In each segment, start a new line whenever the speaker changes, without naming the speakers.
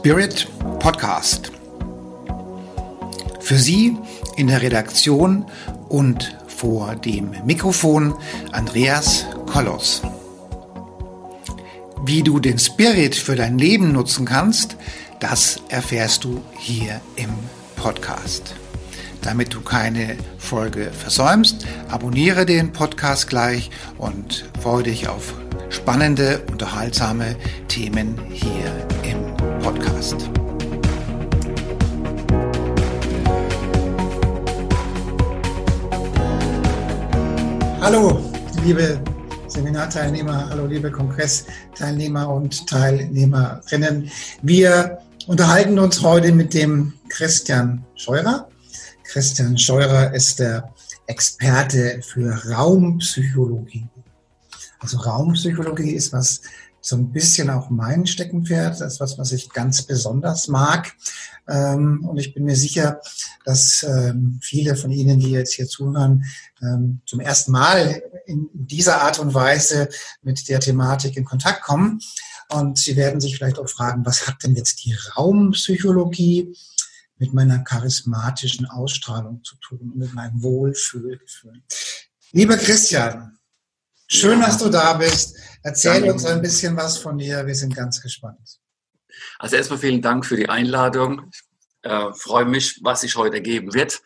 Spirit Podcast. Für Sie in der Redaktion und vor dem Mikrofon Andreas Kollos. Wie du den Spirit für dein Leben nutzen kannst, das erfährst du hier im Podcast. Damit du keine Folge versäumst, abonniere den Podcast gleich und freue dich auf spannende, unterhaltsame Themen hier Podcast. Hallo, liebe Seminarteilnehmer, hallo liebe Kongressteilnehmer und Teilnehmerinnen. Wir unterhalten uns heute mit dem Christian Scheurer. Christian Scheurer ist der Experte für Raumpsychologie. Also Raumpsychologie ist was so ein bisschen auch mein Steckenpferd. Das ist was, was ich ganz besonders mag. Ähm, und ich bin mir sicher, dass ähm, viele von Ihnen, die jetzt hier zuhören, ähm, zum ersten Mal in dieser Art und Weise mit der Thematik in Kontakt kommen. Und Sie werden sich vielleicht auch fragen, was hat denn jetzt die Raumpsychologie mit meiner charismatischen Ausstrahlung zu tun, mit meinem Wohlfühlgefühl? Lieber Christian, schön, ja. dass du da bist. Erzähl Danke. uns ein bisschen was von dir. Wir sind ganz gespannt.
Also erstmal vielen Dank für die Einladung. Ich äh, freue mich, was sich heute geben wird.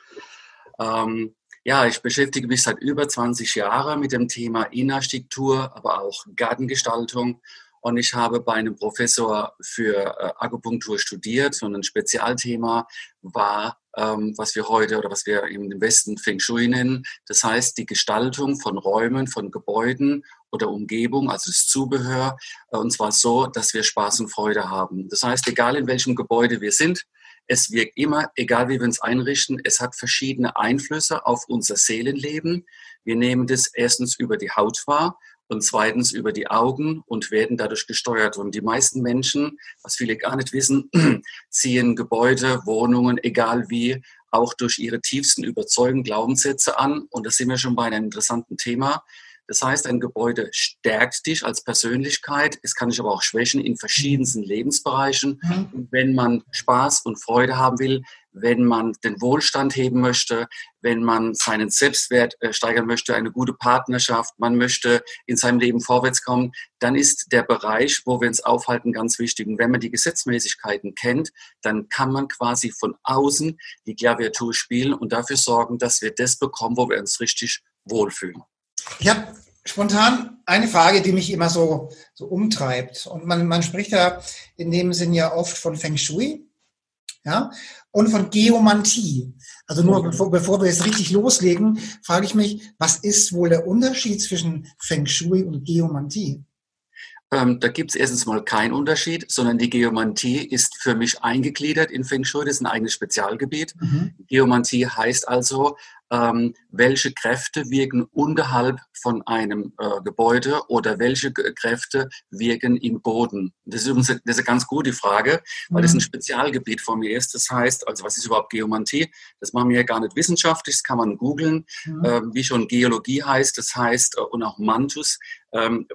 Ähm, ja, ich beschäftige mich seit über 20 Jahren mit dem Thema Innenarchitektur, aber auch Gartengestaltung und ich habe bei einem Professor für äh, Akupunktur studiert und ein Spezialthema war, ähm, was wir heute oder was wir im Westen Feng Shui nennen. Das heißt, die Gestaltung von Räumen, von Gebäuden oder Umgebung, also das Zubehör, äh, und zwar so, dass wir Spaß und Freude haben. Das heißt, egal in welchem Gebäude wir sind, es wirkt immer, egal wie wir uns einrichten, es hat verschiedene Einflüsse auf unser Seelenleben. Wir nehmen das erstens über die Haut wahr und zweitens über die Augen und werden dadurch gesteuert. Und die meisten Menschen, was viele gar nicht wissen, ziehen Gebäude, Wohnungen, egal wie, auch durch ihre tiefsten Überzeugungen, Glaubenssätze an. Und da sind wir schon bei einem interessanten Thema. Das heißt, ein Gebäude stärkt dich als Persönlichkeit. Es kann dich aber auch schwächen in verschiedensten Lebensbereichen. Mhm. Wenn man Spaß und Freude haben will, wenn man den Wohlstand heben möchte, wenn man seinen Selbstwert äh, steigern möchte, eine gute Partnerschaft, man möchte in seinem Leben vorwärts kommen, dann ist der Bereich, wo wir uns aufhalten, ganz wichtig. Und wenn man die Gesetzmäßigkeiten kennt, dann kann man quasi von außen die Klaviatur spielen und dafür sorgen, dass wir das bekommen, wo wir uns richtig wohlfühlen.
Ich habe spontan eine Frage, die mich immer so, so umtreibt. Und man, man spricht ja in dem Sinn ja oft von Feng Shui ja, und von Geomantie. Also nur bevor, bevor wir jetzt richtig loslegen, frage ich mich, was ist wohl der Unterschied zwischen Feng Shui und Geomantie?
Ähm, da gibt es erstens mal keinen Unterschied, sondern die Geomantie ist für mich eingegliedert in Feng Shui. Das ist ein eigenes Spezialgebiet. Mhm. Geomantie heißt also, ähm, welche Kräfte wirken unterhalb von einem äh, Gebäude oder welche Kräfte wirken im Boden? Das ist übrigens das ist eine ganz gute Frage, weil mhm. das ein Spezialgebiet von mir ist. Das heißt, also was ist überhaupt Geomantie? Das machen wir ja gar nicht wissenschaftlich, das kann man googeln, mhm. äh, wie schon Geologie heißt, das heißt, äh, und auch Mantus, ähm,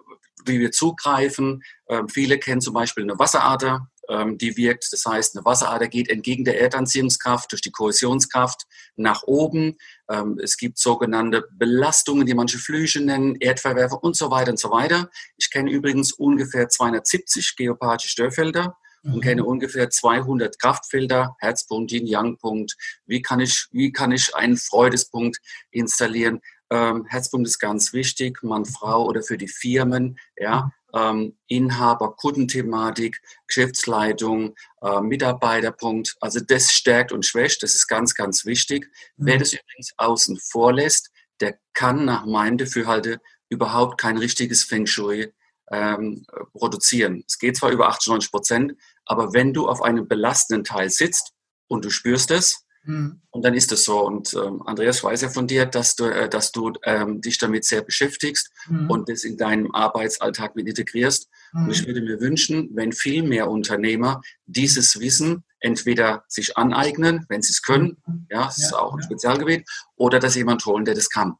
wie wir zugreifen. Ähm, viele kennen zum Beispiel eine Wasserader, ähm, die wirkt. Das heißt, eine Wasserader geht entgegen der Erdanziehungskraft durch die Kohäsionskraft nach oben. Ähm, es gibt sogenannte Belastungen, die manche Flüche nennen, Erdverwerfer und so weiter und so weiter. Ich kenne übrigens ungefähr 270 geopathische Störfelder und mhm. kenne ungefähr 200 Kraftfelder, Herzpunkt, Yin-Yang-Punkt. Wie kann ich, wie kann ich einen Freudespunkt installieren? Ähm, Herzpunkt ist ganz wichtig, Mann, Frau oder für die Firmen, ja ähm, Inhaber, Kundenthematik, Geschäftsleitung, äh, Mitarbeiterpunkt. Also das stärkt und schwächt, das ist ganz, ganz wichtig. Mhm. Wer das übrigens außen vor lässt, der kann nach meinem Dafürhalte überhaupt kein richtiges Feng Shui ähm, produzieren. Es geht zwar über 98 Prozent, aber wenn du auf einem belastenden Teil sitzt und du spürst es, Mhm. Und dann ist es so. Und ähm, Andreas weiß ja von dir, dass du, äh, dass du ähm, dich damit sehr beschäftigst mhm. und das in deinem Arbeitsalltag mit integrierst. Mhm. Und ich würde mir wünschen, wenn viel mehr Unternehmer dieses Wissen entweder sich aneignen, wenn sie es können, mhm. ja, das ja, ist auch ein ja. Spezialgebiet, oder dass jemand holen, der das kann.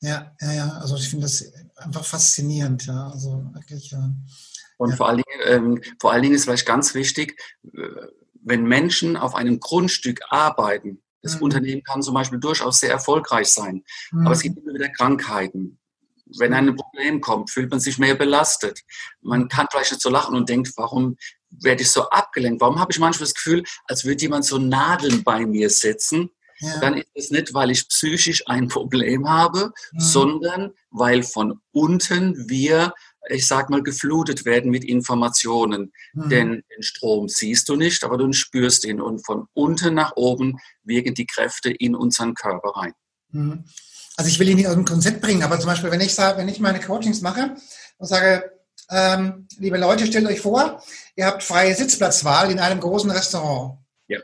Ja, ja, ja. Also ich finde das einfach faszinierend, ja. Also wirklich, ja.
Und ja. vor, allen Dingen, ähm, vor allen Dingen ist vielleicht ganz wichtig, äh, wenn Menschen auf einem Grundstück arbeiten, das mhm. Unternehmen kann zum Beispiel durchaus sehr erfolgreich sein, mhm. aber es gibt immer wieder Krankheiten. Wenn ein Problem kommt, fühlt man sich mehr belastet. Man kann vielleicht nicht so lachen und denkt, warum werde ich so abgelenkt? Warum habe ich manchmal das Gefühl, als würde jemand so Nadeln bei mir setzen? Ja. Dann ist es nicht, weil ich psychisch ein Problem habe, mhm. sondern weil von unten wir ich sag mal, geflutet werden mit Informationen. Mhm. Denn den Strom siehst du nicht, aber du spürst ihn. Und von unten nach oben wirken die Kräfte in unseren Körper rein.
Mhm. Also ich will ihn nicht aus dem Konzept bringen, aber zum Beispiel, wenn ich sage, wenn ich meine Coachings mache und sage, ähm, liebe Leute, stellt euch vor, ihr habt freie Sitzplatzwahl in einem großen Restaurant. Ja.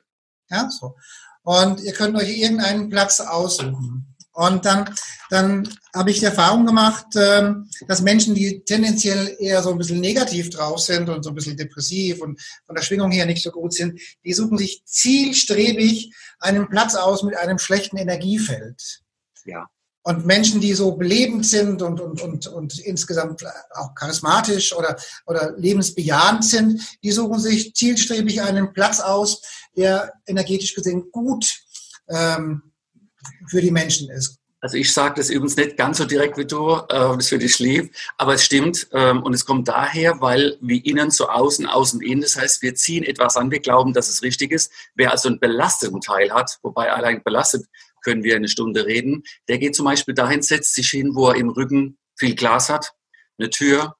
Ja, so. Und ihr könnt euch irgendeinen Platz aussuchen. Und dann, dann habe ich die Erfahrung gemacht, ähm, dass Menschen, die tendenziell eher so ein bisschen negativ drauf sind und so ein bisschen depressiv und von der Schwingung her nicht so gut sind, die suchen sich zielstrebig einen Platz aus mit einem schlechten Energiefeld. Ja. Und Menschen, die so belebend sind und, und, und, und insgesamt auch charismatisch oder, oder lebensbejahend sind, die suchen sich zielstrebig einen Platz aus, der energetisch gesehen gut ähm, für die Menschen ist.
Also ich sage das übrigens nicht ganz so direkt wie du, äh, das für dich lieb, aber es stimmt ähm, und es kommt daher, weil wie innen so außen, außen innen, das heißt, wir ziehen etwas an, wir glauben, dass es richtig ist. Wer also einen belasteten Teil hat, wobei allein belastet können wir eine Stunde reden, der geht zum Beispiel dahin, setzt sich hin, wo er im Rücken viel Glas hat, eine Tür,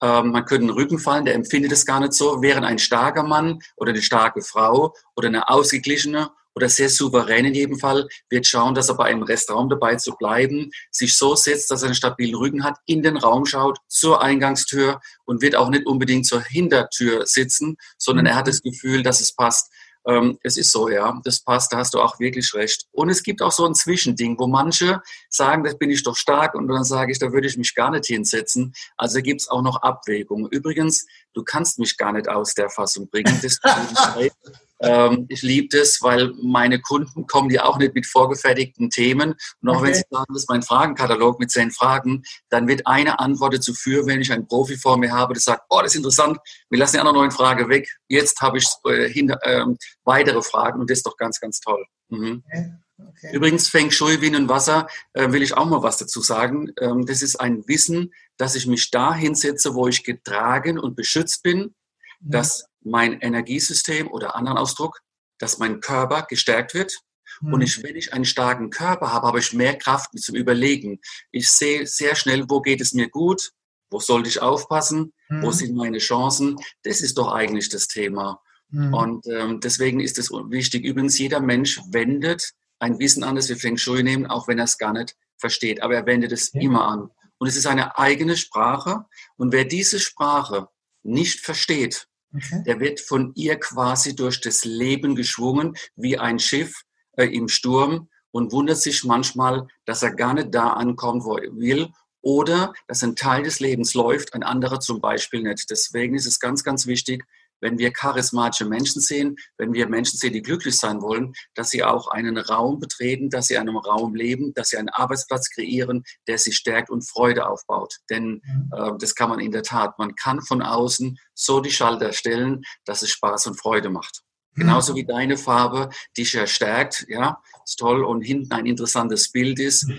ähm, man könnte einen Rücken fallen, der empfindet es gar nicht so, während ein starker Mann oder eine starke Frau oder eine ausgeglichene oder sehr souverän in jedem Fall, wird schauen, dass er bei einem Restaurant dabei zu bleiben, sich so setzt, dass er einen stabilen Rücken hat, in den Raum schaut, zur Eingangstür und wird auch nicht unbedingt zur Hintertür sitzen, sondern er hat das Gefühl, dass es passt. Ähm, es ist so, ja, das passt, da hast du auch wirklich recht. Und es gibt auch so ein Zwischending, wo manche sagen, das bin ich doch stark und dann sage ich, da würde ich mich gar nicht hinsetzen. Also gibt es auch noch Abwägungen. Übrigens, du kannst mich gar nicht aus der Fassung bringen. Ähm, ich liebe das, weil meine Kunden kommen ja auch nicht mit vorgefertigten Themen. Und auch okay. wenn sie sagen, das ist mein Fragenkatalog mit zehn Fragen, dann wird eine Antwort dazu führen, wenn ich einen Profi vor mir habe, der sagt, oh, das ist interessant, wir lassen die andere neuen Frage weg. Jetzt habe ich äh, hinter, äh, weitere Fragen und das ist doch ganz, ganz toll. Mhm. Okay. Okay. Übrigens, Feng Shui, Wind und Wasser, äh, will ich auch mal was dazu sagen. Ähm, das ist ein Wissen, dass ich mich da hinsetze, wo ich getragen und beschützt bin, mhm. dass mein Energiesystem oder anderen Ausdruck, dass mein Körper gestärkt wird. Mhm. Und ich, wenn ich einen starken Körper habe, habe ich mehr Kraft zum Überlegen. Ich sehe sehr schnell, wo geht es mir gut, wo sollte ich aufpassen, mhm. wo sind meine Chancen. Das ist doch eigentlich das Thema. Mhm. Und ähm, deswegen ist es wichtig. Übrigens, jeder Mensch wendet ein Wissen an, das wir Feng Shui nehmen, auch wenn er es gar nicht versteht. Aber er wendet es ja. immer an. Und es ist eine eigene Sprache. Und wer diese Sprache nicht versteht, Okay. Der wird von ihr quasi durch das Leben geschwungen, wie ein Schiff äh, im Sturm und wundert sich manchmal, dass er gar nicht da ankommt, wo er will oder dass ein Teil des Lebens läuft, ein anderer zum Beispiel nicht. Deswegen ist es ganz, ganz wichtig, wenn wir charismatische Menschen sehen, wenn wir Menschen sehen, die glücklich sein wollen, dass sie auch einen Raum betreten, dass sie in einem Raum leben, dass sie einen Arbeitsplatz kreieren, der sie stärkt und Freude aufbaut. Denn mhm. äh, das kann man in der Tat. Man kann von außen so die Schalter stellen, dass es Spaß und Freude macht. Mhm. Genauso wie deine Farbe dich erstärkt, ja, ist toll und hinten ein interessantes Bild ist,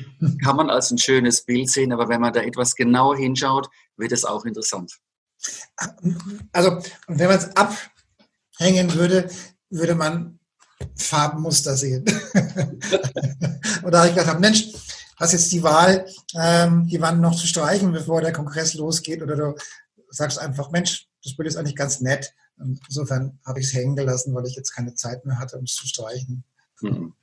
kann man als ein schönes Bild sehen, aber wenn man da etwas genauer hinschaut, wird es auch interessant.
Also, wenn man es abhängen würde, würde man Farbenmuster sehen. und da habe ich gedacht, Mensch, hast jetzt die Wahl, ähm, die Wand noch zu streichen, bevor der Kongress losgeht, oder du sagst einfach, Mensch, das Bild ist eigentlich ganz nett. Und insofern habe ich es hängen gelassen, weil ich jetzt keine Zeit mehr hatte, um es zu streichen. Hm.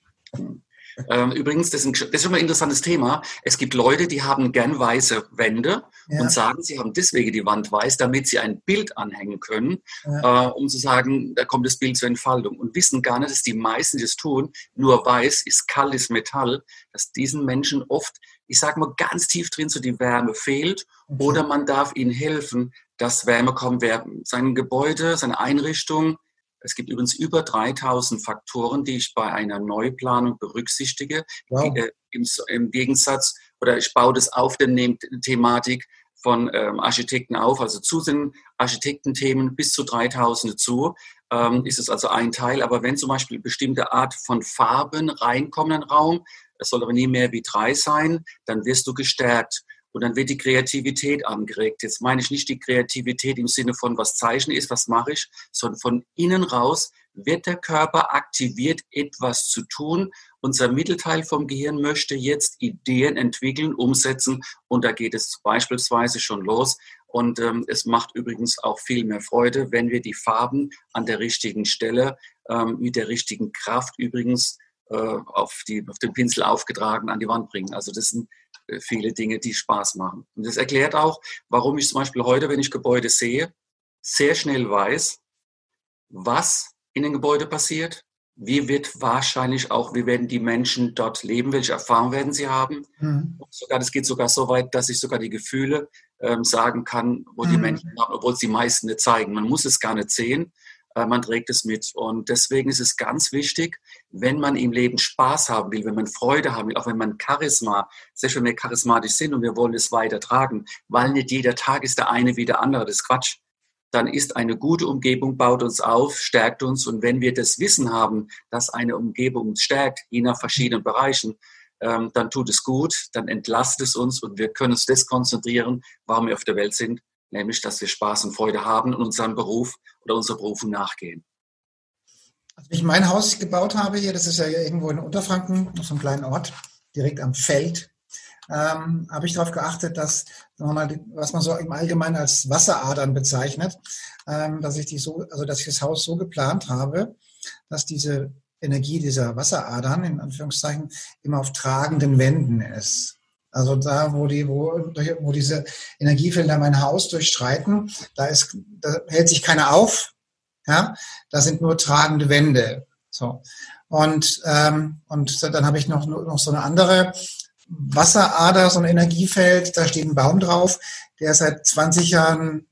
Hm. Ähm, übrigens, das ist, ein, das ist immer ein interessantes Thema. Es gibt Leute, die haben gern weiße Wände ja. und sagen, sie haben deswegen die Wand weiß, damit sie ein Bild anhängen können, ja. äh, um zu sagen, da kommt das Bild zur Entfaltung und wissen gar nicht, dass die meisten, die das tun, nur weiß ist kaltes Metall, dass diesen Menschen oft, ich sage mal, ganz tief drin so die Wärme fehlt okay. oder man darf ihnen helfen, dass Wärme kommt, wer sein Gebäude, seine Einrichtung, es gibt übrigens über 3000 Faktoren, die ich bei einer Neuplanung berücksichtige. Wow. Äh, Im, Im, Gegensatz, oder ich baue das auf der Thematik, von ähm, Architekten auf, also zu den Architektenthemen bis zu 3000 zu, ähm, ist es also ein Teil. Aber wenn zum Beispiel bestimmte Art von Farben reinkommen in den Raum, es soll aber nie mehr wie drei sein, dann wirst du gestärkt. Und dann wird die Kreativität angeregt. Jetzt meine ich nicht die Kreativität im Sinne von, was Zeichen ist, was mache ich, sondern von innen raus wird der Körper aktiviert, etwas zu tun. Unser Mittelteil vom Gehirn möchte jetzt Ideen entwickeln, umsetzen und da geht es beispielsweise schon los. Und ähm, es macht übrigens auch viel mehr Freude, wenn wir die Farben an der richtigen Stelle ähm, mit der richtigen Kraft übrigens äh, auf, die, auf den Pinsel aufgetragen an die Wand bringen. Also das sind äh, viele Dinge, die Spaß machen. Und das erklärt auch, warum ich zum Beispiel heute, wenn ich Gebäude sehe, sehr schnell weiß, was in den Gebäuden passiert, wie wird wahrscheinlich auch, wie werden die Menschen dort leben, welche Erfahrungen werden sie haben. Mhm. Sogar, das geht sogar so weit, dass ich sogar die Gefühle ähm, sagen kann, wo mhm. die Menschen haben, obwohl es die meisten nicht zeigen. Man muss es gar nicht sehen, äh, man trägt es mit. Und deswegen ist es ganz wichtig, wenn man im Leben Spaß haben will, wenn man Freude haben will, auch wenn man Charisma, selbst wenn wir charismatisch sind und wir wollen es weitertragen, weil nicht jeder Tag ist der eine wie der andere, das ist Quatsch dann ist eine gute Umgebung, baut uns auf, stärkt uns. Und wenn wir das Wissen haben, dass eine Umgebung uns stärkt, je nach verschiedenen Bereichen, ähm, dann tut es gut, dann entlastet es uns und wir können uns das konzentrieren, warum wir auf der Welt sind, nämlich, dass wir Spaß und Freude haben und unserem Beruf oder unserer Berufung nachgehen.
Als ich mein Haus gebaut habe hier, das ist ja irgendwo in Unterfranken, auf so einem kleinen Ort, direkt am Feld, ähm, habe ich darauf geachtet, dass, mal, was man so im Allgemeinen als Wasseradern bezeichnet, ähm, dass ich die so, also dass ich das Haus so geplant habe, dass diese Energie dieser Wasseradern in Anführungszeichen immer auf tragenden Wänden ist. Also da, wo die, wo, wo diese Energiefelder mein Haus durchstreiten, da ist, da hält sich keiner auf. Ja, da sind nur tragende Wände. So. Und, ähm, und dann habe ich noch, noch so eine andere Wasserader, so ein Energiefeld, da steht ein Baum drauf, der seit 20 Jahren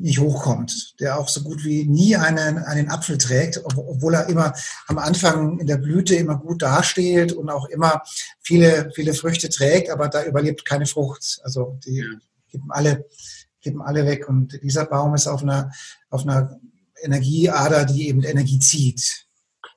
nicht hochkommt, der auch so gut wie nie einen, einen Apfel trägt, obwohl er immer am Anfang in der Blüte immer gut dasteht und auch immer viele, viele Früchte trägt, aber da überlebt keine Frucht. Also die geben alle, geben alle weg. Und dieser Baum ist auf einer, auf einer Energieader, die eben Energie zieht.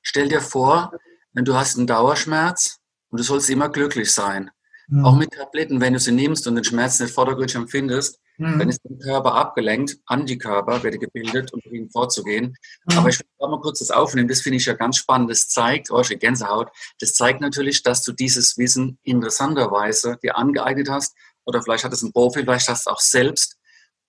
Stell dir vor, wenn du hast einen Dauerschmerz und du sollst immer glücklich sein. Mhm. Auch mit Tabletten, wenn du sie nimmst und den Schmerz nicht vordergründig empfindest, mhm. dann ist der Körper abgelenkt, Antikörper werden gebildet, um gegen vorzugehen. Mhm. Aber ich will auch mal kurz das aufnehmen, das finde ich ja ganz spannend. Das zeigt, oh, ich Gänsehaut, das zeigt natürlich, dass du dieses Wissen interessanterweise dir angeeignet hast oder vielleicht hat es ein Profi, vielleicht hast du auch selbst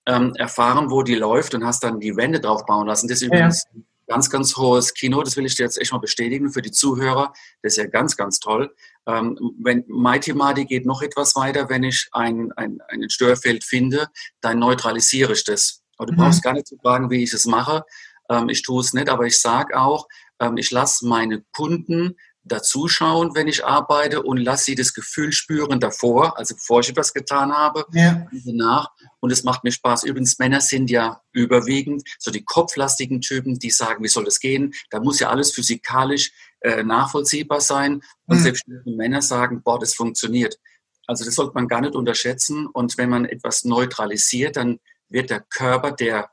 ähm, erfahren, wo die läuft und hast dann die Wände drauf bauen lassen. Das ist übrigens ja ganz, ganz hohes Kino. Das will ich dir jetzt echt mal bestätigen für die Zuhörer. Das ist ja ganz, ganz toll. Ähm, wenn, meine Thematik geht noch etwas weiter. Wenn ich ein, ein, ein Störfeld finde, dann neutralisiere ich das. Aber du mhm. brauchst gar nicht zu fragen, wie ich es mache. Ähm, ich tue es nicht, aber ich sage auch, ähm, ich lasse meine Kunden dazuschauen, wenn ich arbeite und lasse sie das Gefühl spüren davor, also bevor ich etwas getan habe, ja. danach. Und es macht mir Spaß. Übrigens, Männer sind ja überwiegend so die kopflastigen Typen, die sagen, wie soll das gehen? Da muss ja alles physikalisch äh, nachvollziehbar sein. Und mhm. selbst Männer sagen, boah, das funktioniert. Also das sollte man gar nicht unterschätzen. Und wenn man etwas neutralisiert, dann wird der Körper, der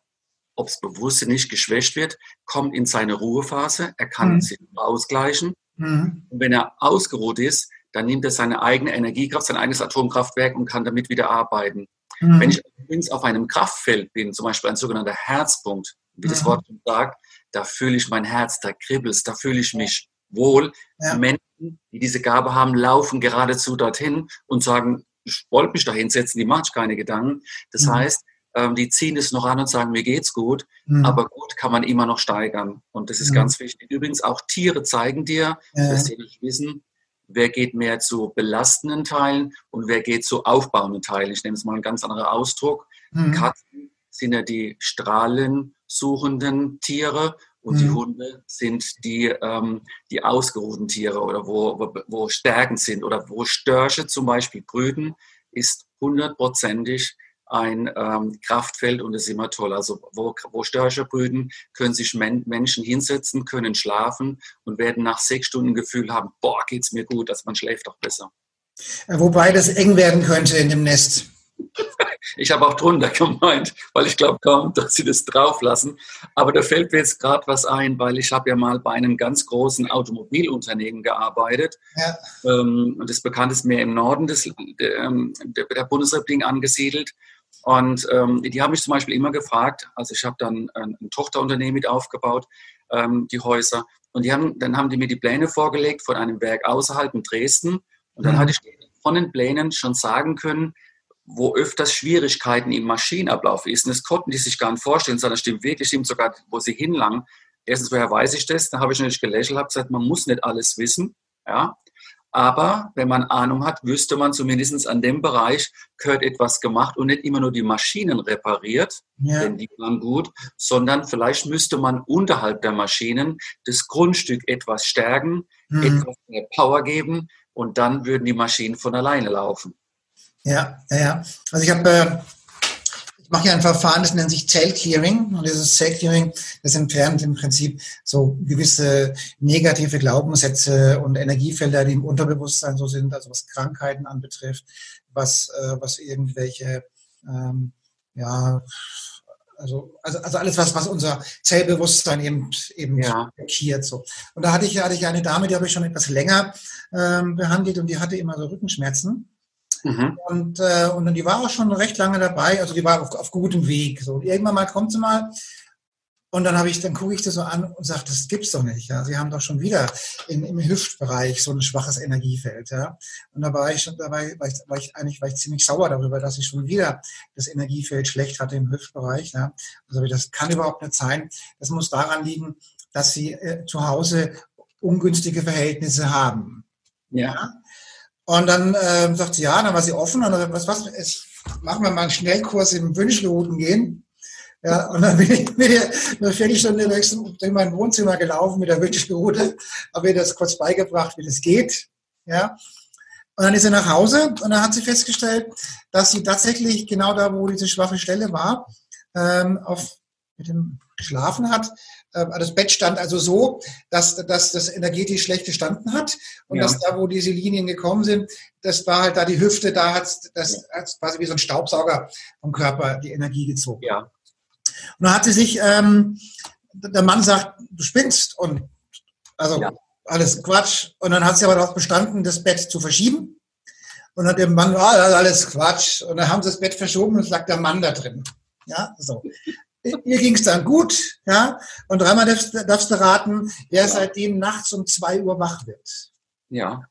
ob es bewusst nicht geschwächt wird, kommt in seine Ruhephase. Er kann mhm. sich ausgleichen. Mhm. Und wenn er ausgeruht ist, dann nimmt er seine eigene Energiekraft, sein eigenes Atomkraftwerk und kann damit wieder arbeiten. Mhm. Wenn ich übrigens auf einem Kraftfeld bin, zum Beispiel ein sogenannter Herzpunkt, wie das mhm. Wort sagt, da fühle ich mein Herz, da kribbelt da fühle ich mich wohl. Ja. Menschen, die diese Gabe haben, laufen geradezu dorthin und sagen, ich wollte mich da hinsetzen, die mache ich keine Gedanken. Das mhm. heißt, ähm, die ziehen es noch an und sagen, mir geht's gut, mhm. aber gut kann man immer noch steigern. Und das ist mhm. ganz wichtig. Übrigens, auch Tiere zeigen dir, ja. dass sie nicht wissen, wer geht mehr zu belastenden Teilen und wer geht zu aufbauenden Teilen. Ich nehme es mal einen ganz anderen Ausdruck. Mhm. Katzen sind ja die strahlensuchenden Tiere und mhm. die Hunde sind die, ähm, die ausgeruhten Tiere oder wo, wo, wo Stärken sind oder wo Störche zum Beispiel brüten, ist hundertprozentig ein ähm, Kraftfeld und ist immer toll. Also wo, wo Störche brüten, können sich Men Menschen hinsetzen, können schlafen und werden nach sechs Stunden Gefühl haben, boah, geht's mir gut, dass man schläft doch besser.
Wobei das eng werden könnte in dem Nest.
Ich habe auch drunter gemeint, weil ich glaube kaum, dass sie das drauflassen. Aber da fällt mir jetzt gerade was ein, weil ich habe ja mal bei einem ganz großen Automobilunternehmen gearbeitet. Ja. Ähm, und das bekannt ist mehr im Norden des, ähm, der Bundesrepublik angesiedelt. Und ähm, die haben mich zum Beispiel immer gefragt, also ich habe dann ein, ein Tochterunternehmen mit aufgebaut, ähm, die Häuser. Und die haben, dann haben die mir die Pläne vorgelegt von einem Werk außerhalb in Dresden. Und dann mhm. hatte ich von den Plänen schon sagen können, wo öfters Schwierigkeiten im Maschinenablauf ist. Und das konnten die sich gar nicht vorstellen, sondern stimmt wirklich, stimmt sogar, wo sie hinlangen. Erstens, woher weiß ich das? Da habe ich natürlich gelächelt, habe gesagt, man muss nicht alles wissen. Ja. Aber wenn man Ahnung hat, wüsste man zumindest an dem Bereich, gehört etwas gemacht und nicht immer nur die Maschinen repariert, ja. denn die waren gut, sondern vielleicht müsste man unterhalb der Maschinen das Grundstück etwas stärken, mhm. etwas mehr Power geben und dann würden die Maschinen von alleine laufen.
Ja, ja, ja. Also ich habe, äh, ich mache ja ein Verfahren, das nennt sich Cell Clearing. Und dieses Cell Clearing, das entfernt im Prinzip so gewisse negative Glaubenssätze und Energiefelder, die im Unterbewusstsein so sind, also was Krankheiten anbetrifft, was, äh, was irgendwelche, ähm, ja, also, also, also alles, was, was unser Zellbewusstsein eben, eben ja. blockiert. So. Und da hatte ich, hatte ich eine Dame, die habe ich schon etwas länger ähm, behandelt und die hatte immer so Rückenschmerzen. Mhm. Und, äh, und die war auch schon recht lange dabei, also die war auf, auf gutem Weg. So. Und irgendwann mal kommt sie mal und dann habe ich, dann gucke ich das so an und sage, das gibt's doch nicht. Ja, sie haben doch schon wieder in, im Hüftbereich so ein schwaches Energiefeld. Ja, und da war ich schon dabei, war ich, war ich eigentlich war ich ziemlich sauer darüber, dass ich schon wieder das Energiefeld schlecht hatte im Hüftbereich. Ja, also das kann überhaupt nicht sein. Das muss daran liegen, dass sie äh, zu Hause ungünstige Verhältnisse haben. Ja. ja? Und dann äh, sagt sie, ja, dann war sie offen und dann was, was, jetzt machen wir mal einen Schnellkurs im Wünschelrouten gehen. Ja, und dann bin ich ich eine Viertelstunde durch, mein Wohnzimmer gelaufen mit der Wünschelroute, habe ihr das kurz beigebracht, wie das geht. Ja. Und dann ist sie nach Hause und dann hat sie festgestellt, dass sie tatsächlich genau da, wo diese schwache Stelle war, ähm, auf, mit dem geschlafen hat, das Bett stand also so, dass, dass das energetisch schlecht gestanden hat und ja. dass da, wo diese Linien gekommen sind, das war halt da die Hüfte, da hat das hat's quasi wie so ein Staubsauger vom Körper die Energie gezogen. Ja. Und dann hat sie sich, ähm, der Mann sagt, du spinnst und also ja. alles Quatsch. Und dann hat sie aber darauf bestanden, das Bett zu verschieben. Und dann hat der Mann, ah, alles Quatsch. Und dann haben sie das Bett verschoben und es lag der Mann da drin. Ja, so. Ihr ging es dann gut, ja. Und dreimal darfst, darfst du raten, wer ja. seitdem nachts um zwei Uhr wach wird.
Ja.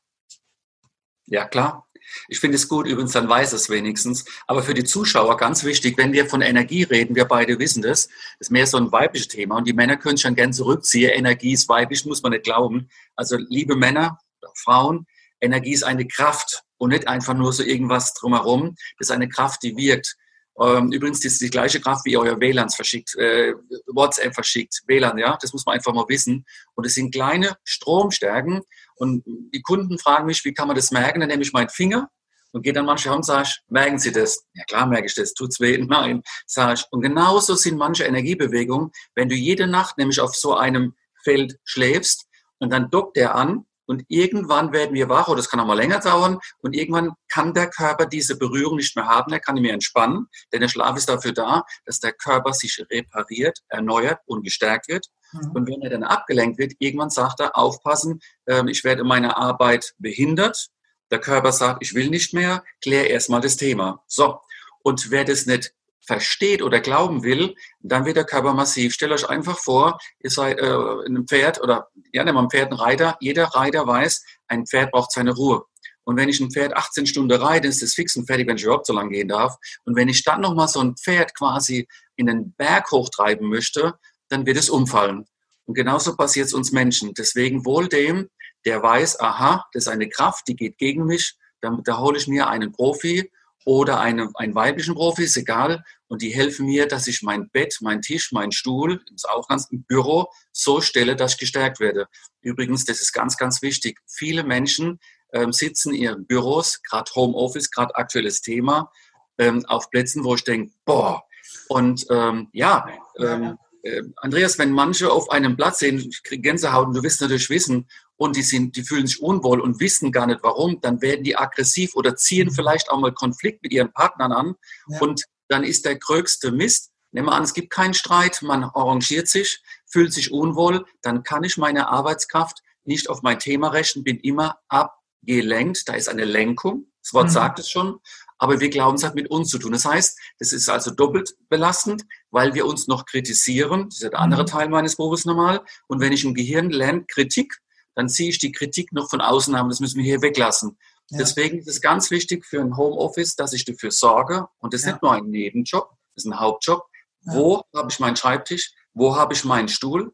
Ja, klar. Ich finde es gut, übrigens, dann weiß es wenigstens. Aber für die Zuschauer ganz wichtig, wenn wir von Energie reden, wir beide wissen das, das ist mehr so ein weibliches Thema. Und die Männer können schon gern zurückziehen. Energie ist weiblich, muss man nicht glauben. Also, liebe Männer, Frauen, Energie ist eine Kraft und nicht einfach nur so irgendwas drumherum. Das ist eine Kraft, die wirkt. Ähm, übrigens, das ist die gleiche Kraft, wie euer WLAN verschickt, äh, WhatsApp verschickt, WLAN, ja, das muss man einfach mal wissen. Und es sind kleine Stromstärken. Und die Kunden fragen mich, wie kann man das merken? Dann nehme ich meinen Finger und gehe dann manchmal und sage, merken Sie das? Ja klar, merke ich das. Tut's weh? Nein, sage ich. Und genauso sind manche Energiebewegungen, wenn du jede Nacht nämlich auf so einem Feld schläfst und dann dockt der an und irgendwann werden wir wach, oder es kann auch mal länger dauern, und irgendwann kann der Körper diese Berührung nicht mehr haben, er kann nicht mehr entspannen, denn der Schlaf ist dafür da, dass der Körper sich repariert, erneuert und gestärkt wird. Mhm. Und wenn er dann abgelenkt wird, irgendwann sagt er, aufpassen, äh, ich werde meine Arbeit behindert. Der Körper sagt, ich will nicht mehr, klär erstmal das Thema. So. Und wer das nicht versteht oder glauben will, dann wird der Körper massiv. Stellt euch einfach vor, ihr seid äh, ein Pferd oder ja, nehmen wir ein Pferd, ein Reiter. Jeder Reiter weiß, ein Pferd braucht seine Ruhe. Und wenn ich ein Pferd 18 Stunden reite, ist das fix und fertig, wenn ich überhaupt so lange gehen darf. Und wenn ich dann nochmal so ein Pferd quasi in den Berg hochtreiben möchte, dann wird es umfallen. Und genauso passiert es uns Menschen. Deswegen wohl dem, der weiß, aha, das ist eine Kraft, die geht gegen mich, dann, da hole ich mir einen Profi oder eine, einen weiblichen Profi, ist egal. Und die helfen mir, dass ich mein Bett, mein Tisch, mein Stuhl, ist auch ganz im Büro, so stelle, dass ich gestärkt werde. Übrigens, das ist ganz, ganz wichtig. Viele Menschen ähm, sitzen in ihren Büros, gerade Homeoffice, gerade aktuelles Thema, ähm, auf Plätzen, wo ich denke, boah, und ähm, ja, ähm, äh, Andreas, wenn manche auf einem Platz sehen, ich kriege Gänsehaut und du wirst natürlich wissen, und die, sind, die fühlen sich unwohl und wissen gar nicht warum, dann werden die aggressiv oder ziehen mhm. vielleicht auch mal Konflikt mit ihren Partnern an. Ja. Und dann ist der größte Mist. Nehmen wir an, es gibt keinen Streit, man arrangiert sich, fühlt sich unwohl, dann kann ich meine Arbeitskraft nicht auf mein Thema rechnen, bin immer abgelenkt. Da ist eine Lenkung. Das Wort mhm. sagt es schon aber wir glauben, es hat mit uns zu tun. Das heißt, das ist also doppelt belastend, weil wir uns noch kritisieren. Das ist ja der andere mhm. Teil meines Berufes normal. Und wenn ich im Gehirn lerne Kritik, dann ziehe ich die Kritik noch von außen an. Das müssen wir hier weglassen. Ja. Deswegen ist es ganz wichtig für ein Homeoffice, dass ich dafür sorge. Und das ist ja. nicht nur ein Nebenjob, das ist ein Hauptjob. Ja. Wo habe ich meinen Schreibtisch? Wo habe ich meinen Stuhl?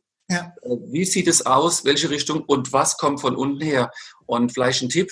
Äh, wie sieht es aus? Welche Richtung? Und was kommt von unten her? Und vielleicht ein Tipp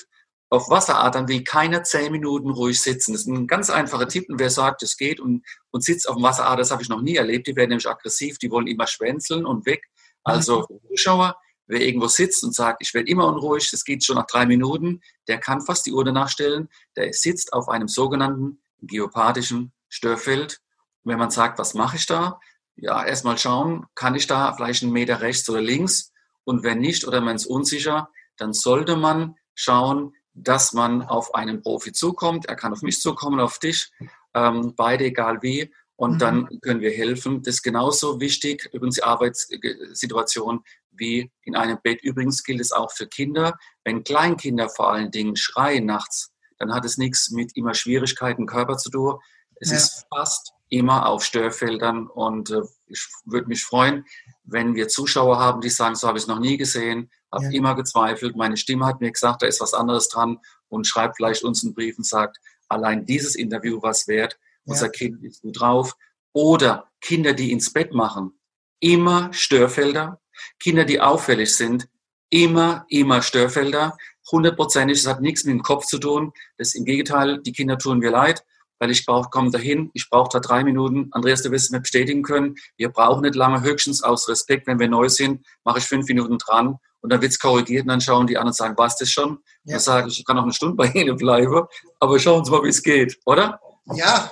auf Wasseradern will keiner zehn Minuten ruhig sitzen. Das ist ein ganz einfacher Tipp. Und wer sagt, es geht und, und sitzt auf dem Wasserader, das habe ich noch nie erlebt. Die werden nämlich aggressiv, die wollen immer schwänzeln und weg. Also mhm. Zuschauer, wer irgendwo sitzt und sagt, ich werde immer unruhig, das geht schon nach drei Minuten, der kann fast die Uhr danach stellen. Der sitzt auf einem sogenannten geopathischen Störfeld. Und wenn man sagt, was mache ich da? Ja, erstmal schauen, kann ich da vielleicht einen Meter rechts oder links? Und wenn nicht oder man ist unsicher, dann sollte man schauen, dass man auf einen Profi zukommt. Er kann auf mich zukommen, auf dich, ähm, beide egal wie. Und mhm. dann können wir helfen. Das ist genauso wichtig, übrigens die Arbeitssituation wie in einem Bett. Übrigens gilt es auch für Kinder. Wenn Kleinkinder vor allen Dingen schreien nachts, dann hat es nichts mit immer Schwierigkeiten im Körper zu tun. Es ja. ist fast immer auf Störfeldern und äh, ich würde mich freuen, wenn wir Zuschauer haben, die sagen, so habe ich es noch nie gesehen, habe ja. immer gezweifelt, meine Stimme hat mir gesagt, da ist was anderes dran und schreibt vielleicht uns einen Brief und sagt, allein dieses Interview was wert, unser ja. Kind ist gut drauf. Oder Kinder, die ins Bett machen, immer Störfelder. Kinder, die auffällig sind, immer, immer Störfelder. Hundertprozentig, das hat nichts mit dem Kopf zu tun. Das im Gegenteil, die Kinder tun mir leid weil ich brauche, komme dahin, ich brauche da drei Minuten. Andreas, du wirst es mir bestätigen können. Wir brauchen nicht lange, höchstens aus Respekt, wenn wir neu sind, mache ich fünf Minuten dran und dann wird es korrigiert und dann schauen die anderen und sagen, was das schon? Ja. Dann sage ich, ich kann auch eine Stunde bei Ihnen bleiben, aber schauen Sie mal, wie es geht, oder?
Ja,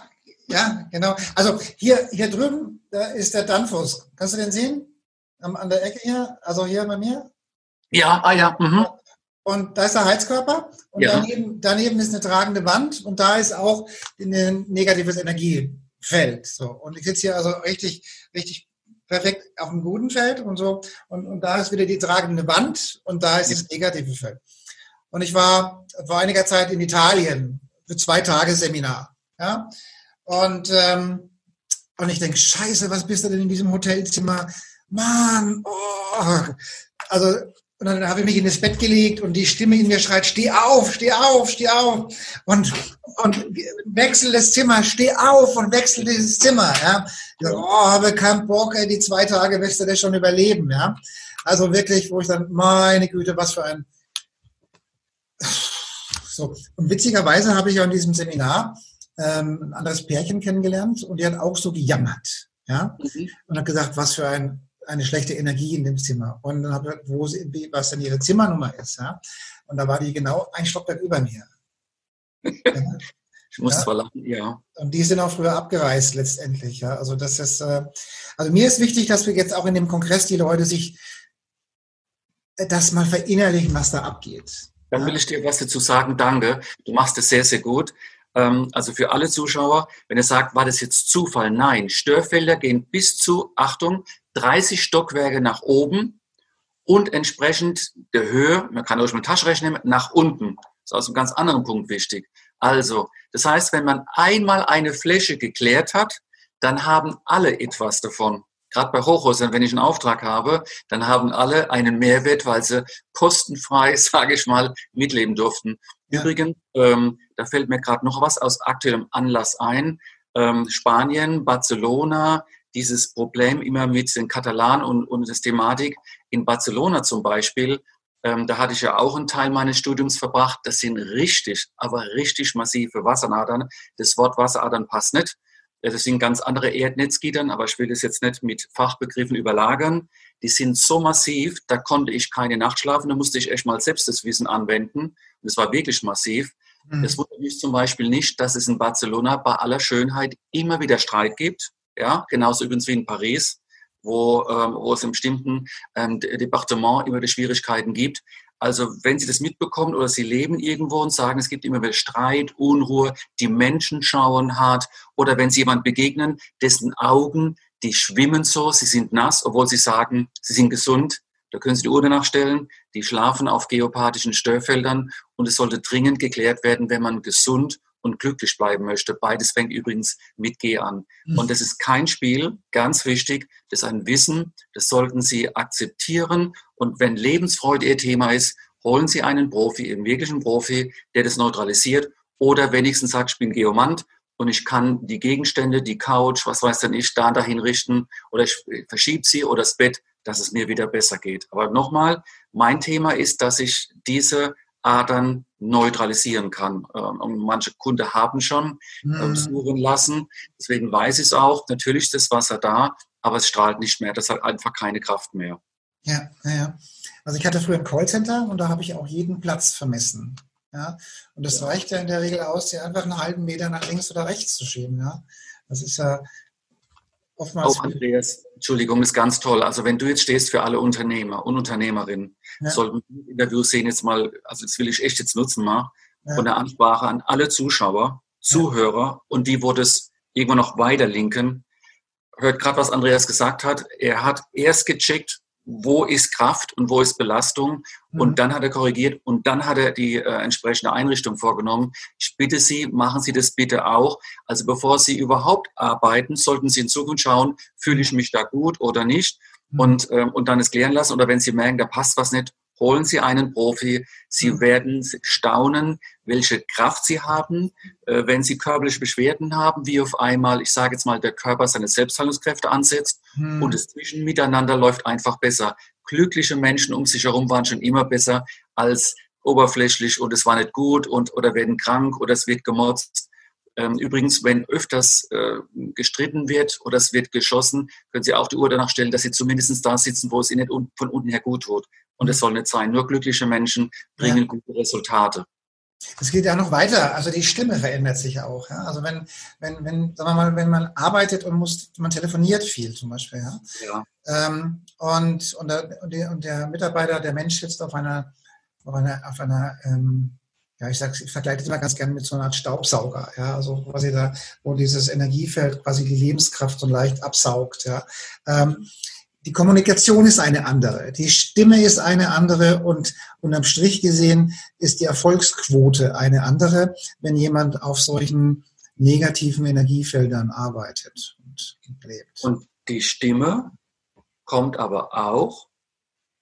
ja, genau. Also hier, hier drüben, da ist der Danfoss. Kannst du den sehen? An der Ecke hier, also hier bei mir?
Ja, ah ja. Mhm.
Und da ist der Heizkörper und ja. daneben, daneben ist eine tragende Wand und da ist auch ein negatives Energiefeld. So. Und ich sitze hier also richtig, richtig perfekt auf einem guten Feld und so. Und, und da ist wieder die tragende Wand und da ist das negative Feld. Und ich war vor einiger Zeit in Italien für zwei Tage Seminar. Ja? Und, ähm, und ich denke, scheiße, was bist du denn in diesem Hotelzimmer? Mann, oh. also und dann habe ich mich in das Bett gelegt und die Stimme in mir schreit, steh auf, steh auf, steh auf. Und, und wechsel das Zimmer, steh auf und wechsel dieses Zimmer. Ja. Ich so, oh, habe keinen Bock, ey, die zwei Tage wirst du das schon überleben. Ja. Also wirklich, wo ich dann, meine Güte, was für ein... So. Und witzigerweise habe ich ja in diesem Seminar ähm, ein anderes Pärchen kennengelernt und die hat auch so gejammert. Ja. Mhm. Und hat gesagt, was für ein eine schlechte Energie in dem Zimmer. Und dann habe ich, wo sie, was denn ihre Zimmernummer ist. Ja? Und da war die genau ein Stockwerk über mir.
Ja? Ich muss ja? zwar lachen, ja.
Und die sind auch früher abgereist letztendlich. Ja? Also das ist, äh, also mir ist wichtig, dass wir jetzt auch in dem Kongress die Leute sich äh, das mal verinnerlichen, was da abgeht.
Dann will ich dir was dazu sagen. Danke. Du machst es sehr, sehr gut. Ähm, also für alle Zuschauer, wenn ihr sagt, war das jetzt Zufall? Nein, Störfelder gehen bis zu, Achtung, 30 Stockwerke nach oben und entsprechend der Höhe, man kann euch mit Taschenrechner nehmen, nach unten. Das ist aus einem ganz anderen Punkt wichtig. Also, das heißt, wenn man einmal eine Fläche geklärt hat, dann haben alle etwas davon. Gerade bei Hochhäusern, wenn ich einen Auftrag habe, dann haben alle einen Mehrwert, weil sie kostenfrei, sage ich mal, mitleben durften. Übrigens, ähm, da fällt mir gerade noch was aus aktuellem Anlass ein. Ähm, Spanien, Barcelona, dieses Problem immer mit den Katalanen und, und das Thematik in Barcelona zum Beispiel. Ähm, da hatte ich ja auch einen Teil meines Studiums verbracht. Das sind richtig, aber richtig massive Wasseradern. Das Wort Wasseradern passt nicht. Das sind ganz andere Erdnetzgittern, aber ich will das jetzt nicht mit Fachbegriffen überlagern. Die sind so massiv, da konnte ich keine Nacht schlafen, da musste ich echt mal selbst das Wissen anwenden. Und es war wirklich massiv. Mhm. Es wundert mich zum Beispiel nicht, dass es in Barcelona bei aller Schönheit immer wieder Streit gibt. Ja, genauso übrigens wie in Paris. wo, ähm, wo es im bestimmten ähm, Departement immer die Schwierigkeiten gibt. Also wenn Sie das mitbekommen oder Sie leben irgendwo und sagen, es gibt immer wieder Streit, Unruhe, die Menschen schauen hart oder wenn Sie jemand begegnen, dessen Augen, die schwimmen so, sie sind nass, obwohl Sie sagen, sie sind gesund, da können Sie die Uhr danach stellen, die schlafen auf geopathischen Störfeldern und es sollte dringend geklärt werden, wenn man gesund und glücklich bleiben möchte. Beides fängt übrigens mit G an. Mhm. Und das ist kein Spiel, ganz wichtig, das ist ein Wissen, das sollten Sie akzeptieren. Und wenn Lebensfreude Ihr Thema ist, holen Sie einen Profi, einen wirklichen Profi, der das neutralisiert oder wenigstens sagt, ich bin Geomant und ich kann die Gegenstände, die Couch, was weiß denn ich, da dahin richten oder ich verschiebe sie oder das Bett, dass es mir wieder besser geht. Aber nochmal, mein Thema ist, dass ich diese Adern neutralisieren kann. Ähm, und manche Kunden haben schon mhm. suchen lassen. Deswegen weiß ich es auch. Natürlich ist das Wasser da, aber es strahlt nicht mehr. Das hat einfach keine Kraft mehr.
Ja, ja. Also ich hatte früher ein Callcenter und da habe ich auch jeden Platz vermessen. Ja, und das ja. reicht ja in der Regel aus, dir einfach einen halben Meter nach links oder rechts zu schieben. Ja, das ist ja
oftmals. Auch Andreas, Entschuldigung, ist ganz toll. Also wenn du jetzt stehst für alle Unternehmer und Unternehmerinnen, ja. sollten Interviews sehen jetzt mal, also das will ich echt jetzt nutzen mal, ja. von der Ansprache an alle Zuschauer, Zuhörer ja. und die, wo das irgendwann noch weiter linken. Hört gerade, was Andreas gesagt hat. Er hat erst gecheckt, wo ist Kraft und wo ist Belastung. Mhm. Und dann hat er korrigiert und dann hat er die äh, entsprechende Einrichtung vorgenommen. Ich bitte Sie, machen Sie das bitte auch. Also bevor Sie überhaupt arbeiten, sollten Sie in Zukunft schauen, fühle ich mich da gut oder nicht. Mhm. Und, ähm, und dann es klären lassen. Oder wenn Sie merken, da passt was nicht, holen Sie einen Profi. Sie mhm. werden staunen, welche Kraft Sie haben, äh, wenn Sie körperliche Beschwerden haben, wie auf einmal, ich sage jetzt mal, der Körper seine Selbstheilungskräfte ansetzt hm. und das Zwischenmiteinander läuft einfach besser. Glückliche Menschen um sich herum waren schon immer besser als oberflächlich und es war nicht gut und oder werden krank oder es wird gemotzt. Ähm, übrigens, wenn öfters äh, gestritten wird oder es wird geschossen, können Sie auch die Uhr danach stellen, dass Sie zumindest da sitzen, wo es Ihnen nicht von unten her gut tut. Und es soll nicht sein. Nur glückliche Menschen bringen ja. gute Resultate.
Es geht ja noch weiter. Also die Stimme verändert sich auch. Ja? Also wenn, wenn, wenn, sagen wir mal, wenn man arbeitet und muss, man telefoniert viel zum Beispiel. Ja. ja. Ähm, und, und, der, und, der, Mitarbeiter, der Mensch sitzt auf einer, auf einer, auf einer ähm, ja, ich, sag, ich vergleiche das immer ganz gerne mit so einer Art Staubsauger, ja, also quasi da, wo dieses Energiefeld quasi die Lebenskraft so leicht absaugt, ja. Ähm, die Kommunikation ist eine andere, die Stimme ist eine andere und unterm Strich gesehen ist die Erfolgsquote eine andere, wenn jemand auf solchen negativen Energiefeldern arbeitet und
lebt. Und die Stimme kommt aber auch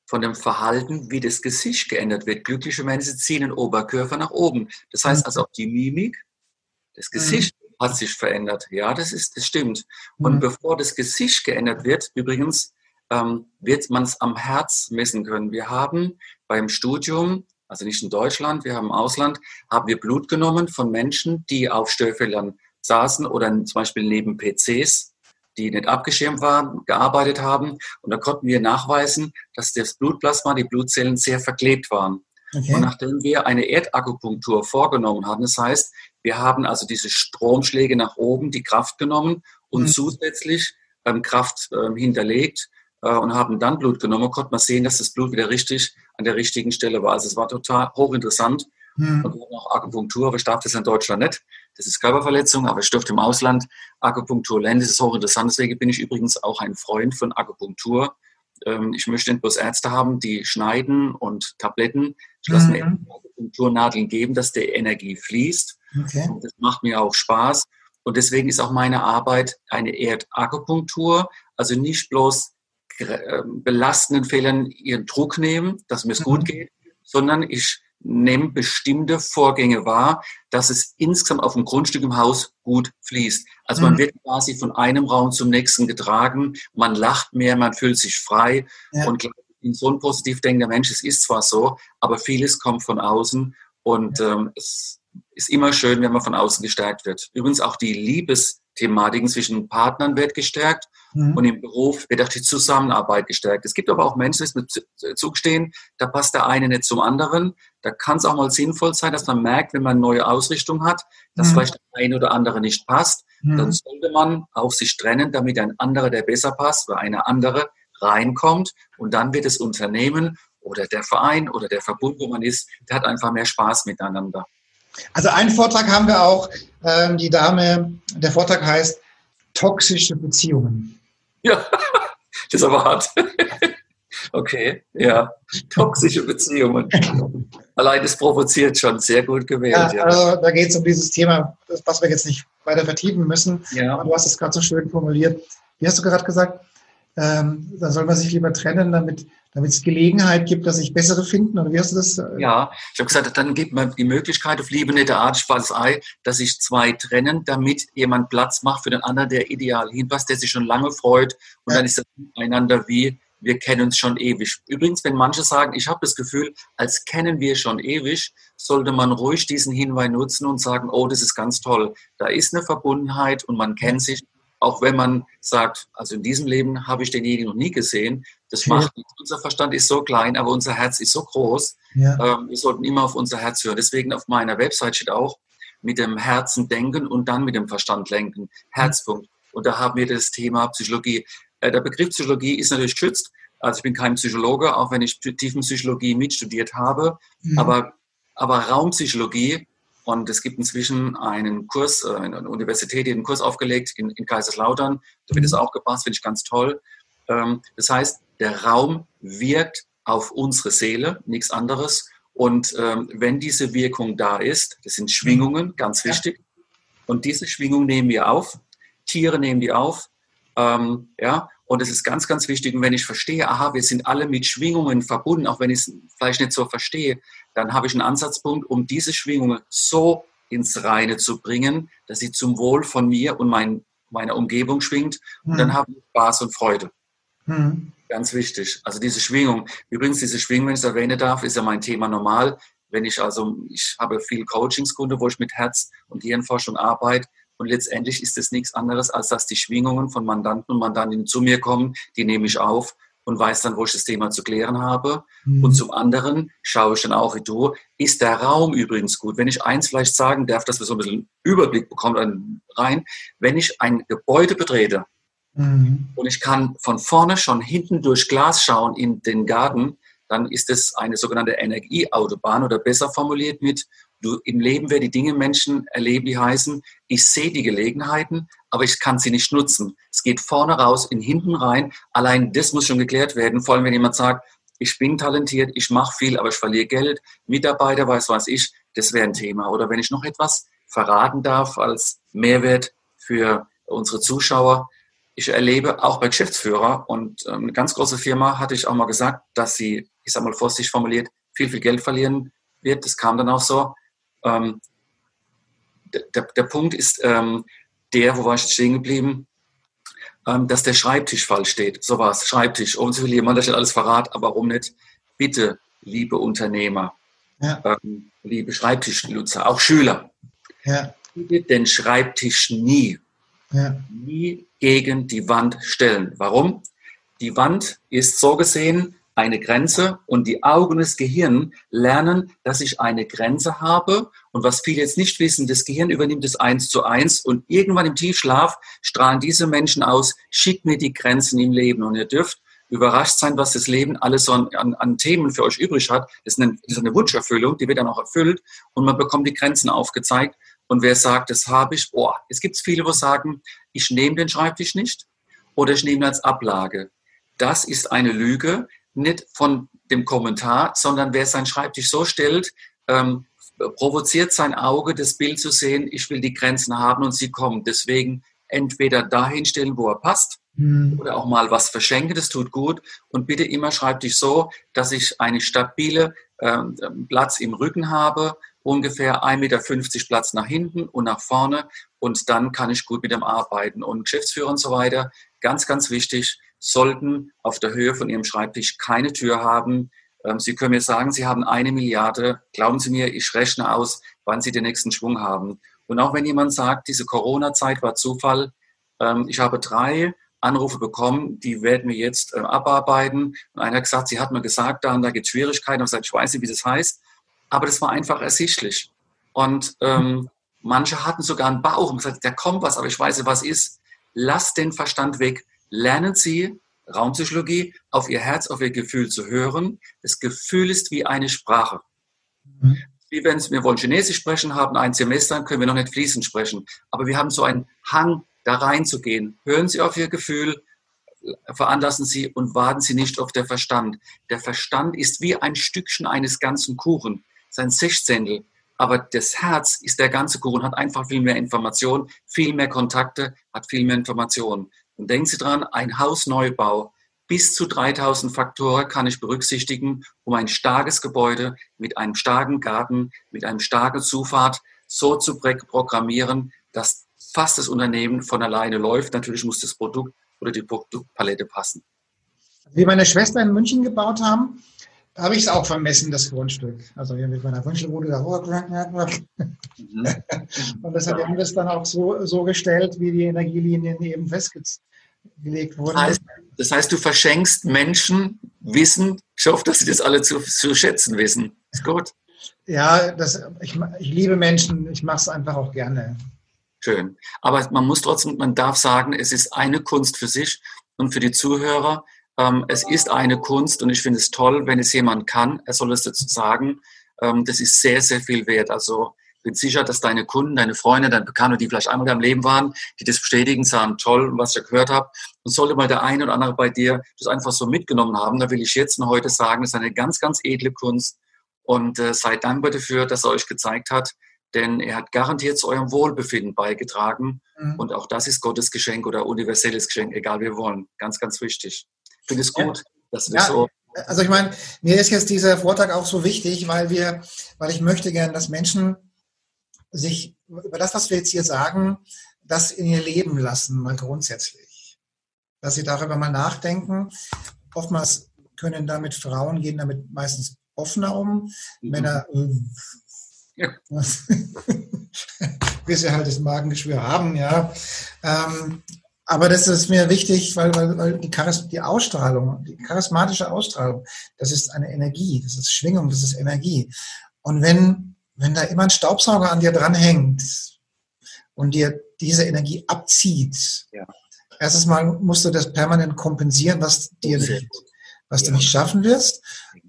von dem Verhalten, wie das Gesicht geändert wird. Glückliche Menschen ziehen den Oberkörper nach oben. Das heißt mhm. also auch die Mimik, das Gesicht mhm. hat sich verändert. Ja, das ist, das stimmt. Und mhm. bevor das Gesicht geändert wird, übrigens, ähm, wird man es am Herz messen können. Wir haben beim Studium, also nicht in Deutschland, wir haben im Ausland, haben wir Blut genommen von Menschen, die auf Störfeldern saßen oder zum Beispiel neben PCs, die nicht abgeschirmt waren, gearbeitet haben. Und da konnten wir nachweisen, dass das Blutplasma, die Blutzellen sehr verklebt waren. Okay. Und nachdem wir eine Erdakupunktur vorgenommen haben, das heißt, wir haben also diese Stromschläge nach oben, die Kraft genommen und mhm. zusätzlich ähm, Kraft ähm, hinterlegt, und haben dann Blut genommen, konnte man sehen, dass das Blut wieder richtig an der richtigen Stelle war. Also es war total hochinteressant. Mhm. Und auch Akupunktur, aber ich darf das in Deutschland nicht. Das ist Körperverletzung, aber ich dürfte im Ausland Akupunktur lernen. Das ist hochinteressant. Deswegen bin ich übrigens auch ein Freund von Akupunktur. Ähm, ich möchte nicht bloß Ärzte haben, die schneiden und Tabletten. Ich lasse mir Akupunkturnadeln geben, dass die Energie fließt. Okay. Das macht mir auch Spaß. Und deswegen ist auch meine Arbeit eine Erdakupunktur. Also nicht bloß belastenden Fehlern ihren Druck nehmen, dass mir es mhm. gut geht, sondern ich nehme bestimmte Vorgänge wahr, dass es insgesamt auf dem Grundstück im Haus gut fließt. Also mhm. man wird quasi von einem Raum zum nächsten getragen, man lacht mehr, man fühlt sich frei ja. und in so ein positiv denkender Mensch, es ist zwar so, aber vieles kommt von außen und ja. ähm, es ist immer schön, wenn man von außen gestärkt wird. Übrigens auch die Liebesthematiken zwischen Partnern wird gestärkt Mhm. Und im Beruf wird auch die Zusammenarbeit gestärkt. Es gibt aber auch Menschen, die mit zugestehen, da passt der eine nicht zum anderen. Da kann es auch mal sinnvoll sein, dass man merkt, wenn man eine neue Ausrichtung hat, dass mhm. vielleicht der eine oder andere nicht passt. mhm. dann sollte man auch sich trennen, damit ein anderer, der besser passt, oder eine andere reinkommt. Und dann wird das Unternehmen oder der Verein oder der Verbund, wo man ist, der hat einfach mehr Spaß miteinander.
Also einen Vortrag haben wir auch, ähm, die Dame, der Vortrag heißt toxische Beziehungen.
Ja, das ist aber hart. Okay, ja. Toxische Beziehungen. Allein das provoziert schon sehr gut gewählt.
Ja, also da geht es um dieses Thema, was wir jetzt nicht weiter vertiefen müssen. Ja. Aber du hast es gerade so schön formuliert. Wie hast du gerade gesagt? Ähm, da soll man sich lieber trennen, damit damit es Gelegenheit gibt, dass sich bessere finden? Oder wie hast du das?
Ja, ich habe gesagt, dann gibt man die Möglichkeit auf Liebe nette Art, schwarzes Ei, dass sich zwei trennen, damit jemand Platz macht für den anderen, der ideal hinpasst, der sich schon lange freut. Und ja. dann ist das einander wie, wir kennen uns schon ewig. Übrigens, wenn manche sagen, ich habe das Gefühl, als kennen wir schon ewig, sollte man ruhig diesen Hinweis nutzen und sagen, oh, das ist ganz toll. Da ist eine Verbundenheit und man kennt sich auch wenn man sagt, also in diesem Leben habe ich denjenigen noch nie gesehen, das macht ja. Unser Verstand ist so klein, aber unser Herz ist so groß. Ja. Ähm, wir sollten immer auf unser Herz hören. Deswegen auf meiner Website steht auch, mit dem Herzen denken und dann mit dem Verstand lenken. Herzpunkt. Und da haben wir das Thema Psychologie. Äh, der Begriff Psychologie ist natürlich geschützt. Also ich bin kein Psychologe, auch wenn ich Tiefenpsychologie mitstudiert habe. Mhm. Aber, aber Raumpsychologie und es gibt inzwischen einen Kurs, äh, eine Universität, die einen Kurs aufgelegt in, in Kaiserslautern. Da wird es mhm. auch gepasst, finde ich ganz toll. Ähm, das heißt, der Raum wirkt auf unsere Seele, nichts anderes. Und ähm, wenn diese Wirkung da ist, das sind Schwingungen, ganz wichtig. Und diese Schwingung nehmen wir auf. Tiere nehmen die auf. Ähm, ja, und es ist ganz, ganz wichtig. Und wenn ich verstehe, aha, wir sind alle mit Schwingungen verbunden, auch wenn ich es vielleicht nicht so verstehe, dann habe ich einen Ansatzpunkt, um diese Schwingungen so ins Reine zu bringen, dass sie zum Wohl von mir und mein, meiner Umgebung schwingt. Und mhm. dann habe ich Spaß und Freude. Mhm. Ganz wichtig. Also diese Schwingung. Übrigens, diese Schwingung, wenn ich es erwähnen darf, ist ja mein Thema normal. Wenn ich also, ich habe viel Coachingskunde, wo ich mit Herz- und Hirnforschung arbeite. Und letztendlich ist es nichts anderes, als dass die Schwingungen von Mandanten und Mandantinnen zu mir kommen. Die nehme ich auf und weiß dann, wo ich das Thema zu klären habe. Mhm. Und zum anderen schaue ich dann auch, wie du, ist der Raum übrigens gut? Wenn ich eins vielleicht sagen darf, dass wir so ein bisschen Überblick bekommen rein, wenn ich ein Gebäude betrete mhm. und ich kann von vorne schon hinten durch Glas schauen in den Garten, dann ist es eine sogenannte Energieautobahn oder besser formuliert mit, du, im Leben werden die Dinge Menschen erleben, die heißen, ich sehe die Gelegenheiten, aber ich kann sie nicht nutzen. Es geht vorne raus, in hinten rein. Allein das muss schon geklärt werden. Vor allem, wenn jemand sagt, ich bin talentiert, ich mache viel, aber ich verliere Geld, Mitarbeiter, weiß was ich, das wäre ein Thema. Oder wenn ich noch etwas verraten darf als Mehrwert für unsere Zuschauer. Ich erlebe auch bei Geschäftsführer und ähm, eine ganz große Firma hatte ich auch mal gesagt, dass sie, ich sage mal vorsichtig formuliert, viel, viel Geld verlieren wird. Das kam dann auch so. Ähm, der, der Punkt ist, ähm, der, wo war ich stehen geblieben, ähm, dass der Schreibtisch falsch steht. So war es, Schreibtisch. Und so will jemand das alles verrat, aber warum nicht? Bitte, liebe Unternehmer, ja. ähm, liebe Schreibtischnutzer, auch Schüler, ja. den Schreibtisch nie, ja. nie gegen die Wand stellen. Warum? Die Wand ist so gesehen eine Grenze und die Augen des Gehirns lernen, dass ich eine Grenze habe. Und was viele jetzt nicht wissen, das Gehirn übernimmt es eins zu eins und irgendwann im Tiefschlaf strahlen diese Menschen aus, schickt mir die Grenzen im Leben. Und ihr dürft überrascht sein, was das Leben alles so an, an Themen für euch übrig hat. Das ist, eine, das ist eine Wunscherfüllung, die wird dann auch erfüllt und man bekommt die Grenzen aufgezeigt. Und wer sagt, das habe ich, boah, es gibt viele, wo sagen, ich nehme den Schreibtisch nicht oder ich nehme ihn als Ablage. Das ist eine Lüge nicht von dem Kommentar, sondern wer seinen Schreibtisch so stellt, ähm, provoziert sein Auge, das Bild zu sehen, ich will die Grenzen haben und sie kommen. Deswegen entweder dahin stellen, wo er passt, mhm. oder auch mal was verschenken, das tut gut. Und bitte immer Schreibtisch so, dass ich eine stabile ähm, Platz im Rücken habe, ungefähr 1,50 Meter Platz nach hinten und nach vorne. Und dann kann ich gut mit dem arbeiten. Und Geschäftsführer und so weiter, ganz, ganz wichtig, sollten auf der Höhe von Ihrem Schreibtisch keine Tür haben. Ähm, Sie können mir sagen, Sie haben eine Milliarde. Glauben Sie mir, ich rechne aus, wann Sie den nächsten Schwung haben. Und auch wenn jemand sagt, diese Corona-Zeit war Zufall, ähm, ich habe drei Anrufe bekommen, die werden wir jetzt äh, abarbeiten. Und einer hat gesagt, sie hat mir gesagt, da da gibt es Schwierigkeiten. Und ich gesagt, ich weiß nicht, wie das heißt. Aber das war einfach ersichtlich. Und ähm, Manche hatten sogar einen Bauch und gesagt, da kommt was, aber ich weiß nicht, was ist. Lasst den Verstand weg. Lernen Sie Raumpsychologie auf Ihr Herz, auf Ihr Gefühl zu hören. Das Gefühl ist wie eine Sprache. Mhm. Wie wenn wir wollen Chinesisch sprechen, haben ein Semester, können wir noch nicht fließend sprechen. Aber wir haben so einen Hang, da reinzugehen. Hören Sie auf Ihr Gefühl, veranlassen Sie und warten Sie nicht auf der Verstand. Der Verstand ist wie ein Stückchen eines ganzen Kuchen, sein Sechzehntel. Aber das Herz ist der ganze Kuchen, hat einfach viel mehr Information, viel mehr Kontakte, hat viel mehr Informationen. Und denken Sie dran, ein Hausneubau, bis zu 3000 Faktoren kann ich berücksichtigen, um ein starkes Gebäude mit einem starken Garten, mit einem starken Zufahrt so zu programmieren, dass fast das Unternehmen von alleine läuft. Natürlich muss das Produkt oder die Produktpalette passen.
Wie meine Schwester in München gebaut haben, da habe ich es auch vermessen, das Grundstück. Also hier mit meiner Wünschelrute da hoch. Mhm. Und das hat ja. das dann auch so, so gestellt, wie die Energielinien eben festgelegt wurden.
Das heißt, das heißt, du verschenkst Menschen Wissen. Ich hoffe, dass sie das alle zu, zu schätzen wissen. Ist gut.
Ja, das, ich, ich liebe Menschen. Ich mache es einfach auch gerne.
Schön. Aber man muss trotzdem, man darf sagen, es ist eine Kunst für sich und für die Zuhörer. Ähm, es ist eine Kunst und ich finde es toll, wenn es jemand kann, er soll es dazu sagen. Ähm, das ist sehr, sehr viel wert. Also bin sicher, dass deine Kunden, deine Freunde, deine Bekannte, die vielleicht einmal in deinem Leben waren, die das bestätigen, sagen, toll, was ich gehört habe. Und sollte mal der eine oder andere bei dir das einfach so mitgenommen haben, da will ich jetzt und heute sagen, es ist eine ganz, ganz edle Kunst. Und äh, seid dankbar dafür, dass er euch gezeigt hat, denn er hat garantiert zu eurem Wohlbefinden beigetragen. Mhm. Und auch das ist Gottes Geschenk oder universelles Geschenk, egal wie wir wollen. Ganz, ganz wichtig. Ich finde es gut, ja. dass du ja. so.
Also ich meine, mir ist jetzt dieser Vortrag auch so wichtig, weil wir, weil ich möchte gerne, dass Menschen sich über das, was wir jetzt hier sagen, das in ihr Leben lassen, mal grundsätzlich. Dass sie darüber mal nachdenken. Oftmals können damit Frauen gehen damit meistens offener um. Mhm. Männer, äh, ja. Bis sie halt das Magengeschwür haben, ja. Ähm, aber das ist mir wichtig, weil, weil, weil die, Charis die Ausstrahlung, die charismatische Ausstrahlung, das ist eine Energie, das ist Schwingung, das ist Energie. Und wenn, wenn da immer ein Staubsauger an dir dranhängt und dir diese Energie abzieht, ja. erstes Mal musst du das permanent kompensieren, was dir nicht, was ja. du nicht schaffen wirst.